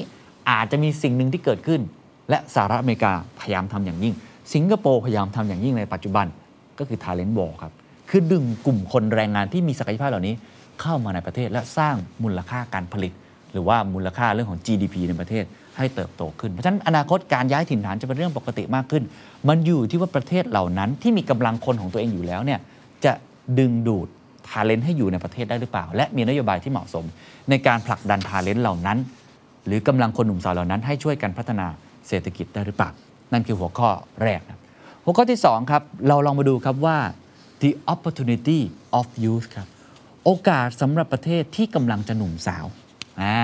อาจจะมีสิ่งหนึ่งที่เกิดขึ้น และสหรัฐอเมริกาพยายามทำอย่างยิ่ง สิงคโปร์พยายามทำอย่างยิ่งในปัจจุบันก็คือ talent war ครับคือดึงกลุ่มคนแรงงานที่มีศักยภาพเหล่านี้ เข้ามาในประเทศและสร้างมูลค่าการผลิต หรือว่ามูลค่าเรื่องของ GDP ในประเทศให้เติบโตขึ้น เพราะฉะนั้นอนาคตการย้ายถิ่นฐานจะเป็นเรื่องปกติมากขึ้น มันอยู่ที่ว่าประเทศเหล่านั้นที่มีกำลังคนของตัวเองอยู่แล้วเนี่ยจะดึงดูดทาเลนต์ให้อยู่ในประเทศได้หรือเปล่า และมีนโยบายที่เหมาะสม ในการผลักดันทาเลนต์เหล่านั้น หรือกำลังคนหนุ่มสาวเหล่านั้น ให้ช่วยกันพัฒนาเศรษฐกิจได้หรือเปล่า นั่นคือหัวข้อแรกนะหัวข้อที่2ครับเราลองมาดูครับว่า the opportunity of youth ครับโอกาสสำหรับประเทศที่กำลังจะหนุ่มสาว อ่า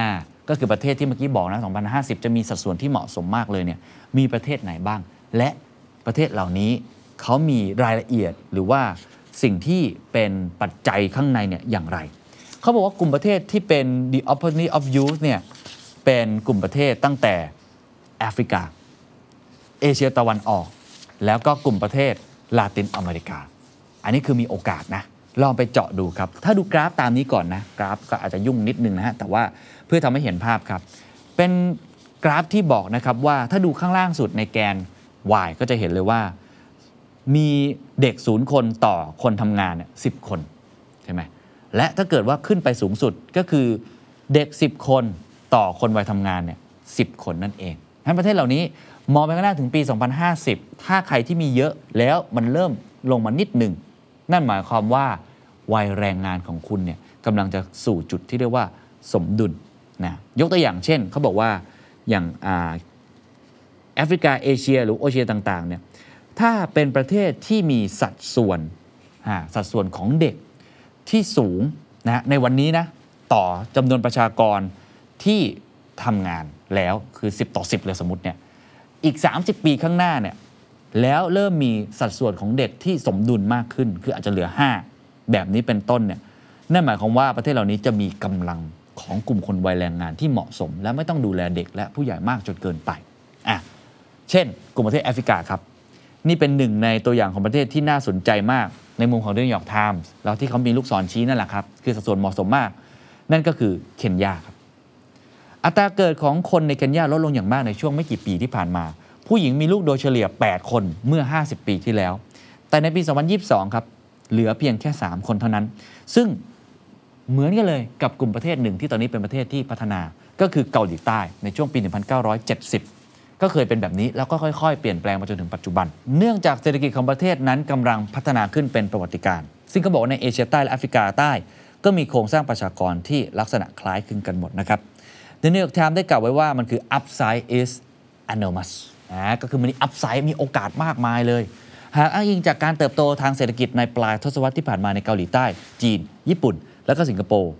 ก็คือประเทศที่เมื่อกี้บอกนะ2050 จะมีสัดส่วนที่เหมาะสมมากเลยเนี่ยมีประเทศไหนบ้าง และประเทศเหล่านี้เขามีรายละเอียดหรือว่าสิ่งที่เป็นปัจจัยข้างในเนี่ยอย่างไร เขาบอกว่ากลุ่มประเทศที่เป็น the opportunity of youth เนี่ยเป็นกลุ่มประเทศตั้งแต่แอฟริกา เอเชียตะวันออก แล้วก็กลุ่มประเทศลาตินอเมริกา อันนี้คือมีโอกาสนะ ลองไปเจาะดูครับ ถ้าดูกราฟตามนี้ก่อนนะ กราฟก็อาจจะยุ่งนิดนึงนะฮะ แต่ว่าเพื่อทำให้เห็นภาพครับ เป็นกราฟที่บอกนะครับว่าถ้าดูข้างล่างสุดในแกน y ก็จะเห็นเลยว่า มีเด็กศูนย์คนต่อคนทำงานเนี่ยสิคนใช่ไหมและถ้าเกิดว่าขึ้นไปสูงสุดก็คือเด็ก 10 คนต่อคนวัยทำงานเนี่ยสิคนนั่นเองทั้นประเทศเหล่านี้มองไปข้างหน้าถึงปี 2050 ถ้าใครที่มีเยอะแล้วมันเริ่มลงมานิดหนึ่ง นั่นหมายความว่าวัยแรงงานของคุณเนี่ยกำลังจะสู่จุดที่เรียกว่าสมดุลนะยกตัวอย่างเช่นเขาบอกว่าอย่างอ่าแอฟริกาเอเชีย หรือโอเชียต่างๆเนี่ยถ้าเป็นประเทศที่มีสัดส่วนอ่าสัดส่วนของเด็กที่สูงนะในวันนี้นะต่อจำนวนประชากรที่ทำงานแล้วคือ 10 ต่อ 10 เลยสมมติเนี่ยอีก 30 ปีข้างหน้าเนี่ย แล้วเริ่มมีสัดส่วนของเด็กที่สมดุลมากขึ้น คืออาจจะเหลือ 5 แบบนี้เป็นต้นเนี่ยนั่นหมายความว่าประเทศเหล่านี้จะมีกำลังของกลุ่มคนวัยแรงงานที่เหมาะสม และไม่ต้องดูแลเด็กและผู้ใหญ่มากจนเกินไปอะเช่น กลุ่มประเทศแอฟริกาครับนี่เป็นหนึ่งในตัวอย่างของประเทศที่น่าสนใจมากในมุมของ The New York Times แล้วที่เขามีลูกศรชี้นั่นแหละครับ คือสัดส่วนเหมาะสมมาก นั่นก็คือเคนยาครับอัตราเกิดของคนในเคนยาลดลงอย่างมากในช่วงไม่กี่ปีที่ผ่านมา ผู้หญิงมีลูกโดยเฉลี่ย 8 คนเมื่อ 50 ปีที่แล้ว แต่ในปี 2022 ครับ เหลือเพียงแค่ 3 คนเท่านั้น ซึ่งเหมือนกันเลยกับกลุ่มประเทศหนึ่งที่ตอนนี้เป็นประเทศที่พัฒนาก็คือเกาหลีใต้ในช่วงปี 1970 ก็เคยเป็นแบบนี้แล้วก็ค่อยๆ เปลี่ยนแปลงมาจนถึงปัจจุบัน เนื่องจากเศรษฐกิจของประเทศนั้นกำลังพัฒนาขึ้นเป็นประวัติการณ์ซึ่งเขาบอกว่าในเอเชียใต้และแอฟริกาใต้ ก็มีโครงสร้างประชากรที่ลักษณะคล้ายคลึงกันหมดนะครับ The New York Times ได้กล่าวไว้ว่ามันคือ upside is enormous นะก็คือมันมี upside มีโอกาสมากมายเลย หากอ้างอิงจากการเติบโตทางเศรษฐกิจในปลายทศวรรษที่ผ่านมาในเกาหลีใต้ จีน ญี่ปุ่น และก็สิงคโปร์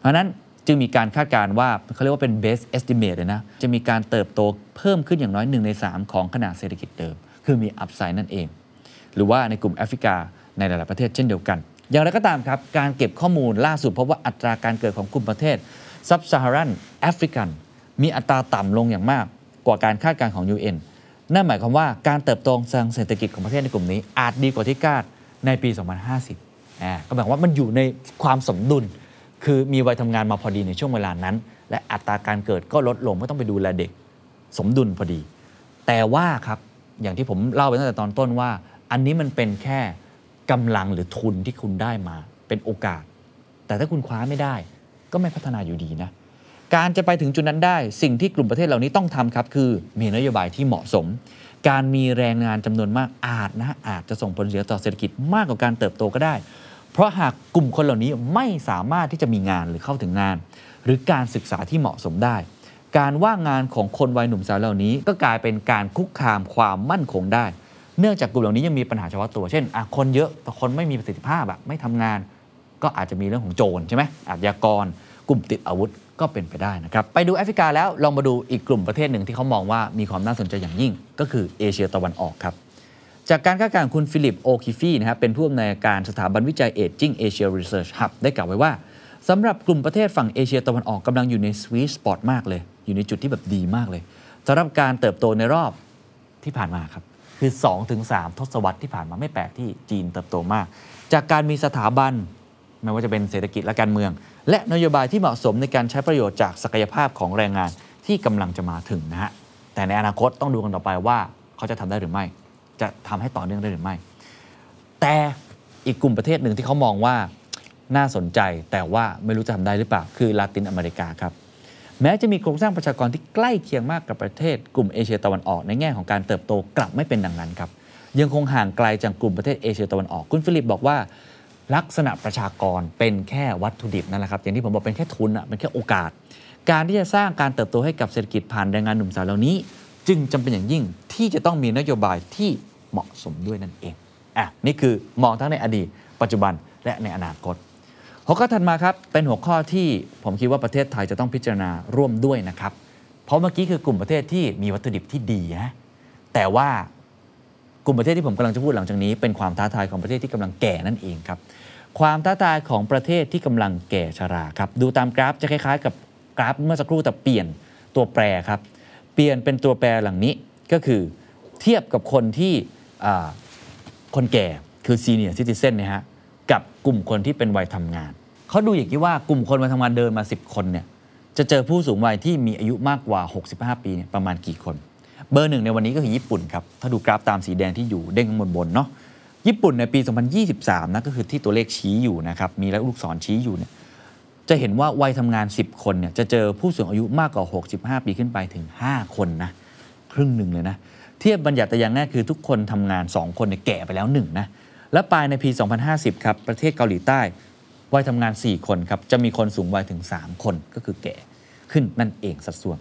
เพราะนั้นจึงมีการคาดการณ์ว่าเขาเรียกว่าเป็น best estimate เลยนะ จะมีการเติบโตเพิ่มขึ้นอย่างน้อย 1 ใน 3 ของขนาดเศรษฐกิจเดิม คือมี upside นั่นเอง หรือว่าในกลุ่มแอฟริกาในหลาย ๆ ประเทศเช่นเดียวกัน อย่างไรก็ตามครับ การเก็บข้อมูลล่าสุดพบว่าอัตราการเกิดของกลุ่มประเทศซับซาฮารันแอฟริกันมีอัตราต่ำลงอย่างมาก กว่าการคาดการณ์ของ UN นั่นหมายความว่าการเติบโตทางเศรษฐกิจของประเทศในกลุ่มนี้ อาจดีกว่าที่คาดในปี 2050อ่าก็หมายความว่ามันอยู่ในความสมดุล คือมีวัยทำงานมาพอดีในช่วงเวลานั้น และอัตราการเกิดก็ลดลงไม่ต้องไปดูแลเด็กสมดุลพอดี แต่ว่าครับอย่างที่ผมเล่าไปตั้งแต่ตอนต้นว่า อันนี้มันเป็นแค่กำลังหรือทุนที่คุณได้มาเป็นโอกาส แต่ถ้าคุณคว้าไม่ได้ก็ไม่พัฒนาอยู่ดีนะ การจะไปถึงจุดนั้นได้ สิ่งที่กลุ่มประเทศเหล่านี้ต้องทำครับ คือมีนโยบายที่เหมาะสม การมีแรงงานจำนวนมากอาจนะอาจจะส่งผลเสียต่อเศรษฐกิจมากกว่าการเติบโตก็ได้ เพราะหากกลุ่มคนเหล่านี้ไม่สามารถที่จะมีงานหรือเข้าถึงงาน หรือการศึกษาที่เหมาะสมได้ การว่างงานของคนวัยหนุ่มสาวเหล่านี้ ก็กลายเป็นการคุกคามความมั่นคงได้ เนื่องจากกลุ่มเหล่านี้ยังมีปัญหาเฉพาะตัวเช่นคนเยอะแต่คนไม่มีประสิทธิภาพอะไม่ทำงาน ก็อาจจะมีเรื่องของโจรใช่ไหมอาชญากร กลุ่มติดอาวุธ ก็เป็นไปได้นะครับ ไปดูแอฟริกาแล้วลองมาดูอีกกลุ่มประเทศหนึ่งที่เขามองว่ามีความน่าสนใจอย่างยิ่ง ก็คือเอเชียตะวันออกครับ จากการคาดการณ์คุณฟิลิปโอคิฟี่นะครับเป็นผู้อำนวยการสถาบันวิจัย Ageing Asia Research Hub ได้กล่าวไว้ว่าสำหรับกลุ่มประเทศฝั่งเอเชียตะวันออกกำลังอยู่ใน sweet spot มากเลย อยู่ในจุดที่แบบดีมากเลยสำหรับการเติบโตในรอบที่ผ่านมาครับคือ 2-3 ทศวรรษที่ผ่านมาไม่แปลกที่จีนเติบโตมาก จากการมีสถาบันไม่ว่าจะเป็นเศรษฐกิจและการเมือง และนโยบายที่เหมาะสมในการใช้ประโยชน์จากศักยภาพของแรงงานที่กำลังจะมาถึงนะฮะแต่ในอนาคตต้องดูกันต่อไปว่าเขาจะทำได้หรือไม่ จะทำให้ต่อเนื่องได้หรือไม่ แต่อีกกลุ่มประเทศหนึ่งที่เขามองว่าน่าสนใจแต่ว่าไม่รู้จะทำได้หรือเปล่า คือลาตินอเมริกาครับแม้จะมีโครงสร้างประชากรที่ใกล้เคียงมากกับประเทศ กลุ่มเอเชียตะวันออก ในแง่ของการเติบโตกลับไม่เป็นดังนั้นครับยังคงห่างไกลจากกลุ่มประเทศเอเชียตะวันออก คุณฟิลิปบอกว่า ลักษณะประชากรเป็นแค่วัตถุดิบนั่นแหละครับอย่างที่ผมบอกเป็นแค่ทุนอะเป็นแค่โอกาส การที่จะสร้างการเติบโตให้กับเศรษฐกิจผ่านแรงงานหนุ่มสาวเหล่านี้ จึงจำเป็นอย่างยิ่งที่จะต้องมีนโยบายที่เหมาะสมด้วยนั่นเองอะนี่คือมองทั้งในอดีต ปัจจุบันและในอนาคตหัวข้อถัดมาครับเป็นหัวข้อที่ผมคิดว่าประเทศไทยจะต้องพิจารณาร่วมด้วยนะครับ เพราะเมื่อกี้คือกลุ่มประเทศที่มีวัตถุดิบที่ดีนะแต่ว่ากลุ่มประเทศที่ผมกำลังจะพูดหลังจากนี้ เป็นความท้าทายของประเทศที่กำลังแก่นั่นเองครับ ความท้าทายของประเทศที่กำลังแก่ชราครับดูตามกราฟจะคล้ายๆ กับกราฟเมื่อสักครู่แต่เปลี่ยนตัวแปรครับเปลี่ยนเป็นตัวแปรหลังนี้ก็คือเทียบกับคนที่คนแก่คือ senior citizen นนะฮะกับกลุ่มคนที่เป็นวัยทำงาน เขาดูอย่างที่ว่ากลุ่มคนวัยทำงานเดินมา 10 คนเนี่ยจะเจอผู้สูงวัยที่มีอายุมากกว่า 65 ปีเนี่ยประมาณกี่คน เบอร์หนึ่งในวันนี้ก็คือญี่ปุ่นครับ ถ้าดูกราฟตามสีแดงที่อยู่เด้งข้างบนบนเนาะ ญี่ปุ่นในปี 2023 นะก็คือที่ตัวเลขชี้อยู่นะครับมีแล้วลูกศรชี้อยู่เนี่ยจะเห็นว่าวัยทำงาน 10 คนเนี่ยจะเจอผู้สูงอายุมากกว่า 65 ปีขึ้นไปถึง 5 คนนะครึ่งหนึ่งเลยนะเทียบบัญญัติไตรยางศ์แรกคือทุกคนทำงาน 2 คนเนี่ยแก่ไปแล้วหนึ่งนะและปลายในปี 2050 ครับประเทศเกาหลีใต้วัยทำงาน 4 คนครับจะมีคนสูงวัยถึง 3 คนก็คือแก่ขึ้นนั่นเองสัดส่วน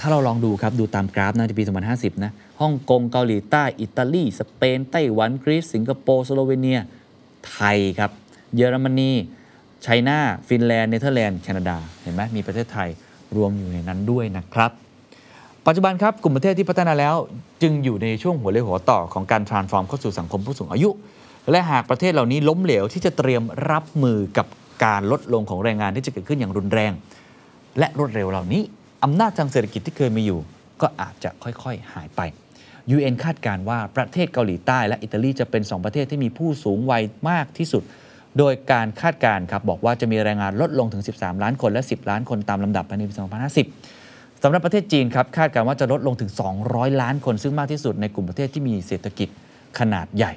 ถ้าเราลองดูครับดูตามกราฟนะในปี 2050 นะ ฮ่องกงเกาหลีใต้ อิตาลี สเปน ไต้หวัน กรีซ สิงคโปร์ สโลเวเนีย ไทยครับ เยอรมนี China ฟินแลนด์ เนเธอร์แลนด์ แคนาดา เห็นไหมมีประเทศไทยรวมอยู่ในนั้นด้วยนะครับ ปัจจุบันครับ กลุ่มประเทศที่พัฒนาแล้ว จึงอยู่ในช่วงหัวเรียหัวต่อของการ transform เข้าสู่สังคมผู้สูงอายุ และหากประเทศเหล่านี้ล้มเหลวที่จะเตรียมรับมือกับการลดลงของแรงงานที่จะเกิดขึ้นอย่างรุนแรง และรวดเร็วเหล่านี้อำนาจทางเศรษฐกิจที่เคยมีอยู่ ก็อาจจะค่อยๆ หายไป UN คาดการว่าประเทศเกาหลีใต้และอิตาลีจะเป็น 2 ประเทศที่มีผู้สูงวัยมากที่สุด โดยการคาดการครับบอกว่าจะมีแรงงานลดลงถึง 13 ล้านคนและ 10 ล้านคนตามลำดับภายในปี 2050สำหรับประเทศจีนครับคาดการว่าจะลดลงถึง 200 ล้านคนซึ่งมากที่สุดในกลุ่มประเทศที่มีเศรษฐกิจขนาดใหญ่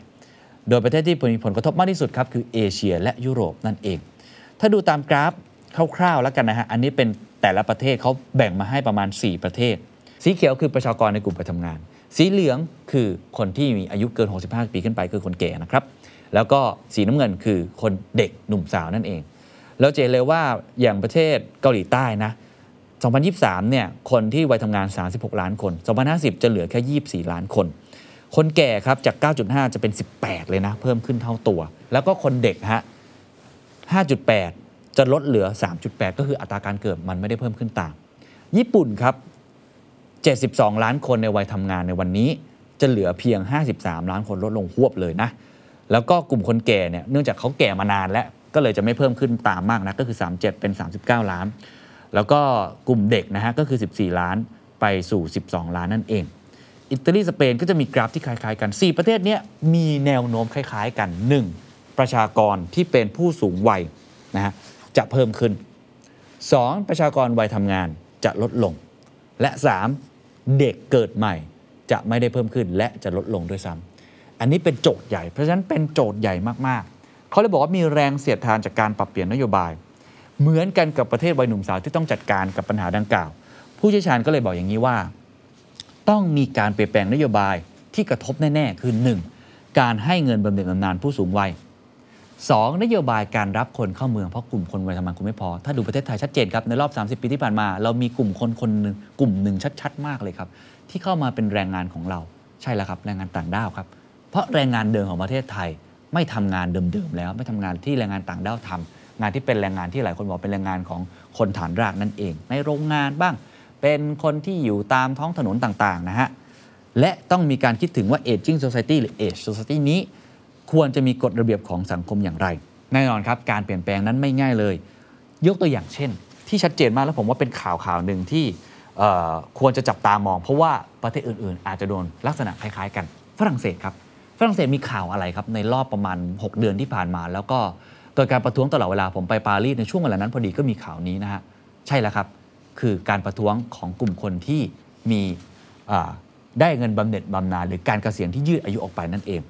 โดยประเทศที่มีผลกระทบมากที่สุดครับคือเอเชีย และยุโรปนั่นเอง ถ้าดูตามกราฟคร่าวๆแล้วกันนะฮะอันนี้เป็นแต่ละประเทศเขาแบ่งมาให้ประมาณ 4 ประเทศ สีเขียวคือประชากรในกลุ่มไปทำงาน สีเหลืองคือคนที่มีอายุเกิน 65 ปีขึ้นไปคือคนแก่นะครับแล้วก็สีน้ำเงินคือคนเด็กหนุ่มสาวนั่นเอง แล้วเจนเลยว่าอย่างประเทศเกาหลีใต้นะ 2023 เนี่ย คนที่วัยทำงาน 36 ล้านคน 2050 จะเหลือแค่ 24 ล้านคน คนแก่ครับ จาก 9.5 จะเป็น 18 เลยนะ เพิ่มขึ้นเท่าตัว แล้วก็คนเด็กฮะ 5.8 จะลดเหลือ 3.8 ก็คืออัตราการเกิดมันไม่ได้เพิ่มขึ้นตาม ญี่ปุ่นครับ 72 ล้านคนในวัยทำงานในวันนี้ จะเหลือเพียง 53 ล้านคนลดลงหวบเลยนะ แล้วก็กลุ่มคนแก่เนี่ยเนื่องจากเขาแก่มานานแล้ว ก็เลยจะไม่เพิ่มขึ้นตามมากนะก็คือ 37 เป็น 39 ล้าน แล้วก็กลุ่มเด็กนะฮะก็คือ 14 ล้านไปสู่ 12 ล้านนั่นเอง อิตาลีสเปนก็จะมีกราฟที่คล้ายๆกัน 4 ประเทศเนี้ยมีแนวโน้มคล้ายๆกัน 1. ประชากรที่เป็นผู้สูงวัยนะฮะจะเพิ่มขึ้น 2. ประชากรวัยทำงานจะลดลง และ 3. เด็กเกิดใหม่จะไม่ได้เพิ่มขึ้นและจะลดลงด้วยซ้ำอันนี้เป็นโจทย์ใหญ่ เพราะฉะนั้นเป็นโจทย์ใหญ่มากๆ เขาเลยบอกว่ามีแรงเสียดทานจากการปรับเปลี่ยนนโยบาย เหมือนกันกับประเทศวัยหนุ่มสาวที่ต้องจัดการกับปัญหาดังกล่าว ผู้เชี่ยวชาญก็เลยบอกอย่างนี้ว่า ต้องมีการเปลี่ยนแปลงนโยบายที่กระทบแน่ๆคือ 1. การให้เงินบำเหน็จบำนาญผู้สูงวัย 2. นโยบายการรับคนเข้าเมืองเพราะกลุ่มคนวัยทำงานคงไม่พอ ถ้าดูประเทศไทยชัดเจนครับ ในรอบ 30 ปีที่ผ่านมา เรามีกลุ่มคนคนหนึ่งกลุ่มหนึ่งชัด ๆ มากเลยครับ ที่เข้ามาเป็นแรงงานของเราใช่แล้วครับ แรงงานต่างด้าวครับ เพราะแรงงานเดิมของประเทศไทยไม่ทำงานเดิมๆแล้ว ไม่ทำงานที่แรงงานต่างด้าวทำงานที่เป็นแรงงานที่หลายคนบอกเป็นแรงงานของคนฐานรากนั่นเอง ในโรงงานบ้าง เป็นคนที่อยู่ตามท้องถนนต่างๆนะฮะและต้องมีการคิดถึงว่า aging society หรือ age society นี้ ควรจะมีกฎระเบียบของสังคมอย่างไร แน่นอนครับ การเปลี่ยนแปลงนั้นไม่ง่ายเลย ยกตัวอย่างเช่น ที่ชัดเจนมากแล้วผมว่าเป็นข่าวข่าวหนึ่งที่ควรจะจับตามอง เพราะว่าประเทศอื่นๆ อาจจะโดนลักษณะคล้ายๆ กัน ฝรั่งเศสครับฝรั่งเศสมีข่าวอะไรครับ ในรอบประมาณ 6 เดือนที่ผ่านมา แล้วก็เกิดการประท้วงตลอดเวลาผมไปปารีสในช่วงเวลานั้นพอดีก็มีข่าวนี้นะฮะใช่แล้วครับ คือการประท้วงของกลุ่มคนที่มีได้เงินบำเหน็จบำนาญหรือการเกษียณที่ยืดอายุออกไปนั่นเอง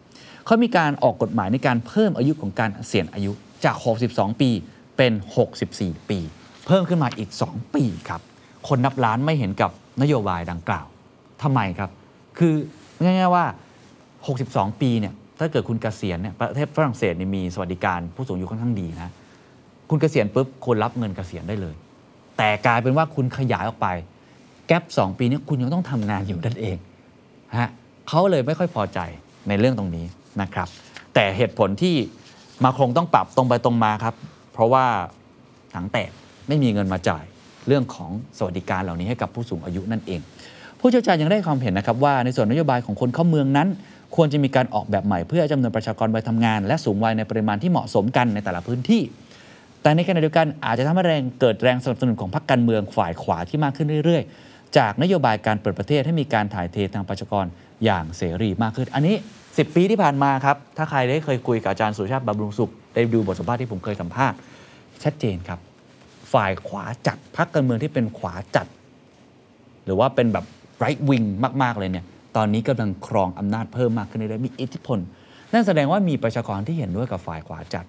เขามีการออกกฎหมายในการเพิ่มอายุของการเกษียณอายุจาก 62 ปีเป็น 64 ปี เพิ่มขึ้นมาอีก 2 ปีครับ คนนับล้านไม่เห็นกับนโยบายดังกล่าวทำไมครับ คือง่ายๆว่า 62 ปีเนี่ยถ้าเกิดคุณเกษียณเนี่ยประเทศฝรั่งเศสเนี่ยมีสวัสดิการผู้สูงอายุค่อนข้างดีนะคุณเกษียณปุ๊บคุณรับเงินเกษียณได้เลย แต่กลายเป็นว่าคุณขยายออกไป แกลบ2 ปีนี้คุณยังต้องทำงานอยู่นั่นเองฮะเขาเลยไม่ค่อยพอใจในเรื่องตรงนี้ นะครับ แต่เหตุผลที่มาคงต้องปรับตรงไปตรงมาครับ เพราะว่าถังแตกไม่มีเงินมาจ่ายเรื่องของสวัสดิการเหล่านี้ให้กับผู้สูงอายุนั่นเอง ผู้เชี่ยวชาญยังได้ความเห็นนะครับว่าในส่วนนโยบายของคนเข้าเมืองนั้น ควรจะมีการออกแบบใหม่เพื่อจำนวนประชากรวัยทำงาน และสูงวัยในปริมาณที่เหมาะสมกันในแต่ละพื้นที่ แต่ในขณะเดียวกันอาจจะทำให้แรงเกิดแรงสนับสนุนของพรรคการเมืองฝ่ายขวาที่มากขึ้นเรื่อย ๆ จากนโยบายการเปิดประเทศให้มีการถ่ายเททางประชากรอย่างเสรีมากขึ้นอันนี้ 10 ปีที่ผ่านมาครับ ถ้าใครได้เคยคุยกับอาจารย์สุชาติบำรุงสุข ได้ดูบทสัมภาษณ์ที่ผมเคยสัมภาษณ์ชัดเจนครับ ฝ่ายขวาจัดพรรคการเมืองที่เป็นขวาจัด หรือว่าเป็นแบบ right wing มาก ๆ เลยเนี่ย ตอนนี้กำลังครองอำนาจเพิ่มมากขึ้นเรื่อยๆมีอิทธิพล นั่นแสดงว่ามีประชากรที่เห็นด้วยกับฝ่ายขวาจัด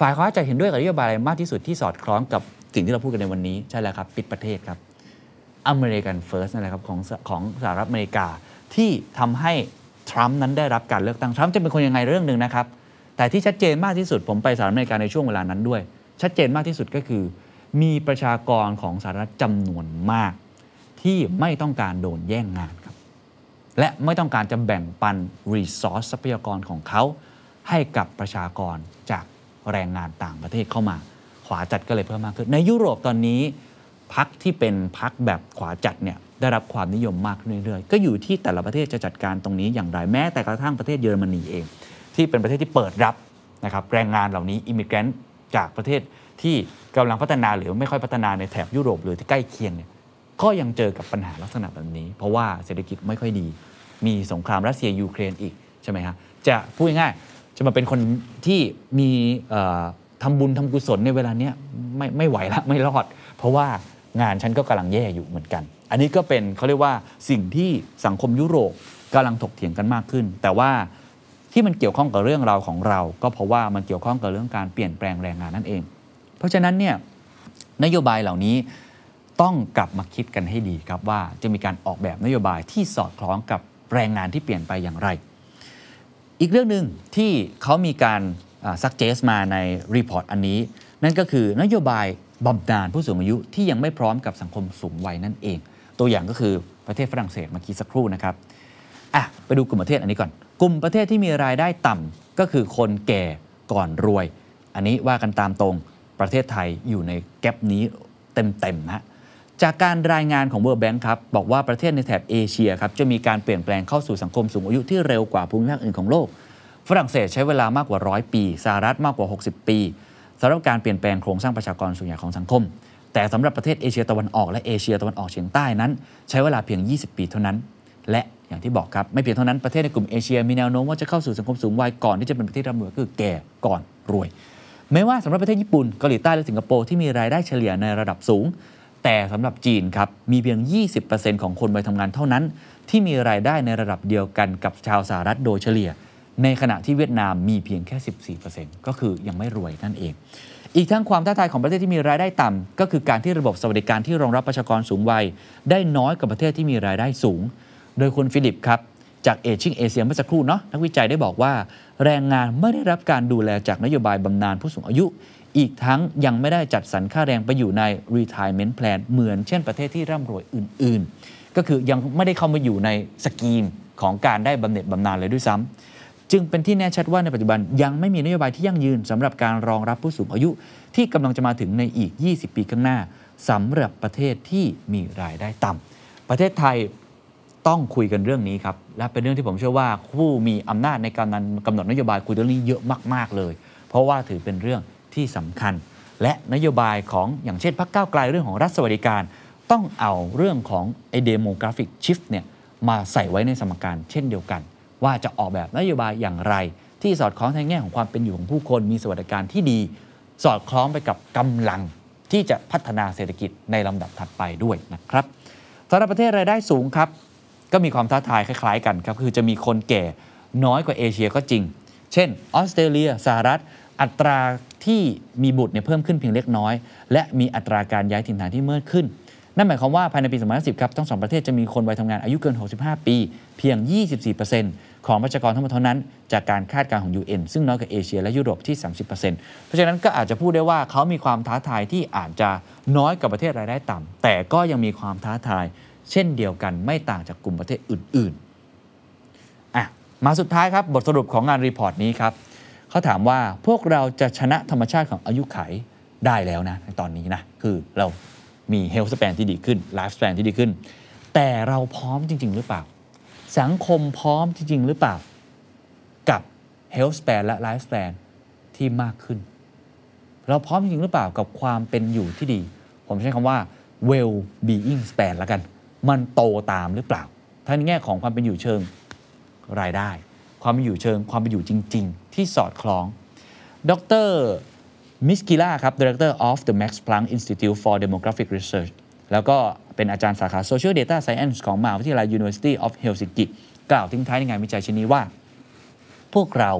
ฝ่ายขวาจัดเห็นด้วยกับนโยบายอะไรมากที่สุดที่สอดคล้องกับสิ่งที่เราพูดกันในวันนี้ใช่แล้วครับ ปิดประเทศครับอเมริกันเฟิร์สนั่นแหละครับของของสหรัฐอเมริกาที่ทำให้ ทรัมป์นั้นได้รับการเลือกตั้งทรัมป์จะเป็นคนยังไงเรื่องหนึ่งนะครับ แต่ที่ชัดเจนมากที่สุดผมไปสหรัฐอเมริกาในช่วงเวลานั้นด้วย ชัดเจนมากที่สุดก็คือ มีประชากรของสหรัฐจำนวนมาก ที่ไม่ต้องการโดนแย่งงานครับ และไม่ต้องการจะแบ่งปัน resource ทรัพยากรของเขา ให้กับประชากรจากแรงงานต่างประเทศเข้ามา ขวาจัดก็เลยเพิ่มมากขึ้นในยุโรปตอนนี้พรรคที่เป็นพรรคแบบขวาจัดเนี่ย ได้รับความนิยมมากเรื่อยๆ ก็อยู่ที่แต่ละประเทศจะจัดการตรงนี้อย่างไรแม้แต่กระทั่งประเทศเยอรมนีเอง ที่เป็นประเทศที่เปิดรับนะครับแรงงานเหล่านี้ immigrant จากประเทศที่กำลังพัฒนาหรือไม่ค่อยพัฒนาในแถบยุโรปหรือที่ใกล้เคียงเนี่ยก็ยังเจอกับปัญหาลักษณะแบบนี้ เพราะว่าเศรษฐกิจไม่ค่อยดี มีสงครามรัสเซียยูเครนอีกใช่ไหมฮะจะพูดง่ายๆจะมาเป็นคนที่มีเอ่อทำบุญทำกุศลในเวลาเนี้ยไม่ไม่ไหวละไม่รอด เพราะว่า งานฉันก็กำลังแย่อยู่เหมือนกัน อันนี้ก็เป็นเขาเรียกว่าสิ่งที่สังคมยุโรปกำลังถกเถียงกันมากขึ้น แต่ว่าที่มันเกี่ยวข้องกับเรื่องราวของเรา ก็เพราะว่ามันเกี่ยวข้องกับเรื่องการเปลี่ยนแปลงแรงงานนั่นเอง เพราะฉะนั้นเนี่ยนโยบายเหล่านี้ต้องกลับมาคิดกันให้ดีครับว่าจะมีการออกแบบนโยบายที่สอดคล้องกับแรงงานที่เปลี่ยนไปอย่างไร อีกเรื่องหนึ่งที่เขามีการ suggest มาใน report อันนี้ นั่นก็คือนโยบาย บำนาญผู้สูงอายุที่ยังไม่พร้อมกับสังคมสูงวัยนั่นเอง ตัวอย่างก็คือประเทศฝรั่งเศสเมื่อกี้สักครู่นะครับอะไปดูกลุ่มประเทศอันนี้ก่อน กลุ่มประเทศที่มีรายได้ต่ำก็คือคนแก่ก่อนรวย อันนี้ว่ากันตามตรงประเทศไทยอยู่ในแกลบนี้เต็มๆนะฮะจากการรายงานของ World Bank ครับบอกว่าประเทศในแถบเอเชียครับจะมีการเปลี่ยนแปลงเข้าสู่สังคมสูงอายุที่เร็วกว่าภูมิภาคอื่นของโลก ฝรั่งเศสใช้เวลามากกว่า 100 ปีสหรัฐมากกว่า 60 ปี สำหรับการเปลี่ยนแปลงโครงสร้างประชากรส่วนใหญ่ของสังคม แต่สำหรับประเทศเอเชียตะวันออกและเอเชียตะวันออกเฉียงใต้นั้น ใช้เวลาเพียง 20 ปีเท่านั้น และอย่างที่บอกครับ ไม่เพียงเท่านั้นประเทศในกลุ่มเอเชียมีแนวโน้มว่าจะเข้าสู่สังคมสูงวัยก่อนที่จะเป็นประเทศร่ำรวยคือแก่ก่อนรวยแม้ว่าสำหรับประเทศญี่ปุ่นเกาหลีใต้และสิงคโปร์ที่มีรายได้เฉลี่ยในระดับสูง แต่สำหรับจีนครับมีเพียง 20%ของคนวัยทำงานเท่านั้น ที่มีรายได้ในระดับเดียวกันกับชาวสหรัฐโดยเฉลี่ย ในขณะที่เวียดนามมีเพียงแค่ 14%ก็คือยังไม่รวยนั่นเอง อีกทั้งความท้าทายของประเทศที่มีรายได้ต่ำก็คือการที่ระบบสวัสดิการที่รองรับประชากรสูงวัย ได้น้อยกว่าประเทศที่มีรายได้สูง โดยคุณฟิลิปครับจากเอชิงเอเชียเมื่อสักครู่เนาะนักวิจัยได้บอกว่า แรงงานไม่ได้รับการดูแลจากนโยบายบำนาญผู้สูงอายุ อีกทั้งยังไม่ได้จัดสรรค่าแรงไปอยู่ใน retirement plan เหมือนเช่นประเทศที่ร่ำรวยอื่น ๆ ก็คือยังไม่ได้เข้ามาอยู่ในสกีมของการได้บำเหน็จบำนาญเลยด้วยซ้ำ จึงเป็นที่แน่ชัดว่าในปัจจุบันยังไม่มีนโยบายที่ยั่งยืนสำหรับการรองรับผู้สูงอายุ ที่กำลังจะมาถึงในอีก 20 ปีข้างหน้าสำหรับประเทศที่มีรายได้ต่ำประเทศไทยต้องคุยกันเรื่องนี้ครับ และเป็นเรื่องที่ผมเชื่อว่าผู้มีอำนาจในการนั้นกำหนดนโยบายคุยเรื่องนี้เยอะมาก ๆเลย เพราะว่าถือเป็นเรื่องที่สำคัญ และนโยบายของอย่างเช่นพรรคก้าวไกลเรื่องของรัฐสวัสดิการ ต้องเอาเรื่องของไอ demographic shift เนี่ยมาใส่ไว้ในสมการเช่นเดียวกัน ว่าจะออกแบบนโยบายอย่างไร ที่สอดคล้องในแง่ของความเป็นอยู่ของผู้คนมีสวัสดิการที่ดี สอดคล้องไปกับกำลังที่จะพัฒนาเศรษฐกิจในลำดับถัดไปด้วยนะครับสำหรับประเทศรายได้สูงครับก็มีความท้าทายคล้าย ๆ กันครับคือจะมีคนแก่น้อยกว่าเอเชียก็จริง เช่นออสเตรเลียสหรัฐ อัตราที่มีบุตรเนี่ยเพิ่มขึ้นเพียงเล็กน้อย และมีอัตราการย้ายถิ่นฐานที่เพิ่มขึ้น นั่นหมายความว่าภายในปี 2010 ครับทั้งสองประเทศจะมีคนวัยทำงานอายุเกิน 65 ปี เพียง 24% ของประชากรทั้งหมดเท่านั้น จากการคาดการณ์ของ UN ซึ่งน้อยกว่าเอเชียและยุโรปที่ 30%เพราะฉะนั้นก็อาจจะพูดได้ว่าเขามีความท้าทายที่อาจจะน้อยกว่าประเทศรายได้ต่ำแต่ก็ยังมีความท้าทาย เช่นเดียวกันไม่ต่างจากกลุ่มประเทศอื่นๆอะมาสุดท้ายครับบทสรุปของงานรีพอร์ตนี้ครับเขาถามว่าพวกเราจะชนะธรรมชาติของอายุไขได้แล้วนะในตอนนี้นะคือเรามีเฮล t h ส p ปนที่ดีขึ้นไลฟ์ส p ปนที่ดีขึ้น แต่เราพร้อมจริง ๆ หรือเปล่า สังคมพร้อมจริง ๆ หรือเปล่า กับเฮล t h ส p ปนและไลฟ์ส p ปนที่มากขึ้น เราพร้อมจริงหรือเปล่ากับความเป็นอยู่ที่ดี ผมใช้คำว่า well being span แล้วกัน มันโตตามหรือเปล่าทั้งในแง่ของความเป็นอยู่เชิงรายได้ ความเป็นอยู่เชิงความเป็นอยู่จริง ๆ ที่สอดคล้อง ดรมิสกิล่าครับ Director of the Max Planck Institute for Demographic Research แล้วก็เป็นอาจารย์สาขา Social Data Science ของมหาวิทยาลัย University of Helsinki กล่าวทิ้งท้ายในงานวิจัยชิ้นนี้ว่า พวกเรา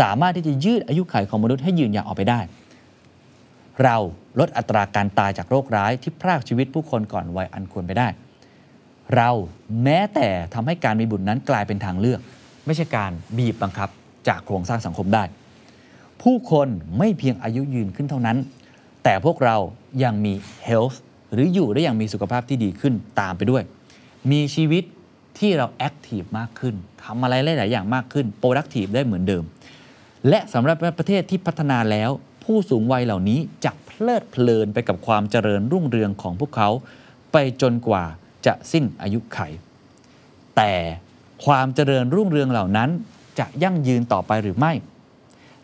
สามารถที่จะยืดอายุขัยของมนุษย์ให้ยืนยาวออกไปได้ เราลดอัตราการตายจากโรคร้ายที่พรากชีวิตผู้คนก่อนวัยอันควรไปได้ เราแม้แต่ทำให้การมีบุตรนั้นกลายเป็นทางเลือก ไม่ใช่การบีบบังคับจากโครงสร้างสังคมได้ ผู้คนไม่เพียงอายุยืนขึ้นเท่านั้น แต่พวกเรายังมี health หรืออยู่ได้อย่างมีสุขภาพที่ดีขึ้นตามไปด้วย มีชีวิตที่เรา active มากขึ้นทำอะไรหลาย ๆ อย่างมากขึ้น productive ได้เหมือนเดิม และสำหรับประเทศที่พัฒนาแล้ว ผู้สูงวัยเหล่านี้จะเพลิดเพลินไปกับความเจริญรุ่งเรืองของพวกเขา ไปจนกว่าจะสิ้นอายุไข แต่ความเจริญรุ่งเรืองเหล่านั้นจะยั่งยืนต่อไปหรือไม่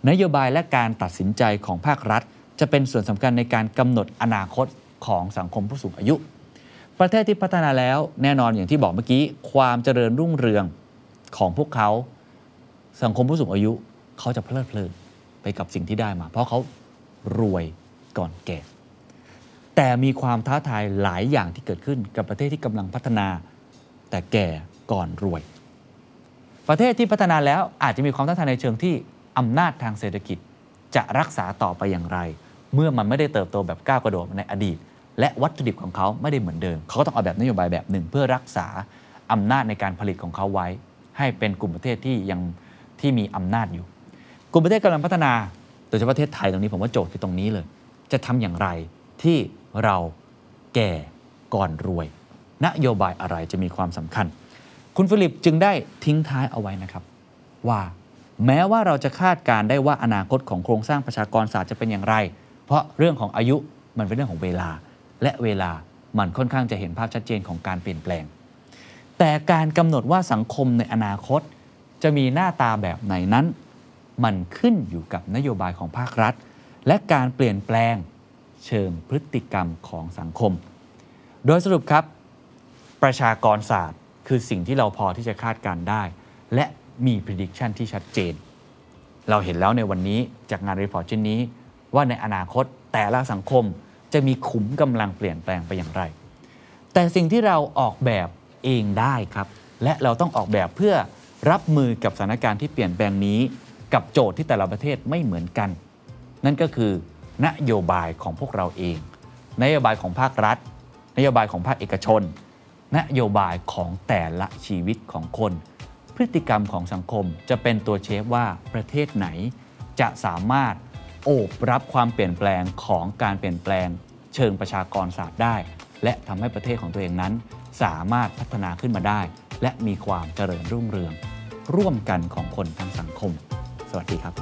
นโยบายและการตัดสินใจของภาครัฐ จะเป็นส่วนสำคัญในการกำหนดอนาคต ของสังคมผู้สูงอายุ ประเทศที่พัฒนาแล้วแน่นอนอย่างที่บอกเมื่อกี้ ความเจริญรุ่งเรืองของพวกเขา สังคมผู้สูงอายุเขาจะเพลิดเพลินไปกับสิ่งที่ได้มา เพราะเขารวยก่อนแก่ แต่มีความท้าทายหลายอย่างที่เกิดขึ้นกับประเทศที่กำลังพัฒนา แต่แก่ก่อนรวย ประเทศที่พัฒนาแล้วอาจจะมีความท้าทายในเชิงที่อำนาจทางเศรษฐกิจจะรักษาต่อไปอย่างไร เมื่อมันไม่ได้เติบโตแบบก้าวกระโดดในอดีต และวัตถุดิบของเขาไม่ได้เหมือนเดิม เขาก็ต้องเอาแบบนโยบายแบบหนึ่ง เพื่อรักษาอำนาจในการผลิตของเขาไว้ ให้เป็นกลุ่มประเทศที่ยังที่มีอำนาจอยู่ กลุ่มประเทศกำลังพัฒนาโดยเฉพาะประเทศไทยตรงนี้ผมว่าโจทย์คือตรงนี้เลย จะทำอย่างไรที่เราแก่ก่อนรวย นโยบายอะไรจะมีความสำคัญ คุณฟิลิปจึงได้ทิ้งท้ายเอาไว้นะครับ ว่าแม้ว่าเราจะคาดการณ์ได้ว่าอนาคตของโครงสร้างประชากรศาสตร์จะเป็นอย่างไร เพราะเรื่องของอายุมันเป็นเรื่องของเวลา และเวลามันค่อนข้างจะเห็นภาพชัดเจนของการเปลี่ยนแปลง แต่การกำหนดว่าสังคมในอนาคต จะมีหน้าตาแบบไหนนั้น มันขึ้นอยู่กับนโยบายของภาครัฐ และการเปลี่ยนแปลงเชิงพฤติกรรมของสังคม โดยสรุปครับ ประชากรศาสตร์ คือสิ่งที่เราพอที่จะคาดการได้ และมี prediction ที่ชัดเจน เราเห็นแล้วในวันนี้จากงานรีพอร์ตชิ้นนี้ ว่าในอนาคตแต่ละสังคม จะมีขุมกำลังเปลี่ยนแปลงไปอย่างไร แต่สิ่งที่เราออกแบบเองได้ครับ และเราต้องออกแบบเพื่อรับมือกับสถานการณ์ที่เปลี่ยนแปลงนี้ กับโจทย์ที่แต่ละประเทศไม่เหมือนกัน นั่นก็คือนโยบายของพวกเราเอง นโยบายของภาครัฐ นโยบายของภาคเอกชน นโยบายของแต่ละชีวิตของคน พฤติกรรมของสังคมจะเป็นตัวเชฟว่าประเทศไหนจะสามารถ โอบรับความเปลี่ยนแปลงของการเปลี่ยนแปลง เชิงประชากรศาสตร์ได้ และทำให้ประเทศของตัวเองนั้น สามารถพัฒนาขึ้นมาได้ และมีความเจริญรุ่งเรือง ร่วมกันของคนทั้งสังคม สวัสดีครับ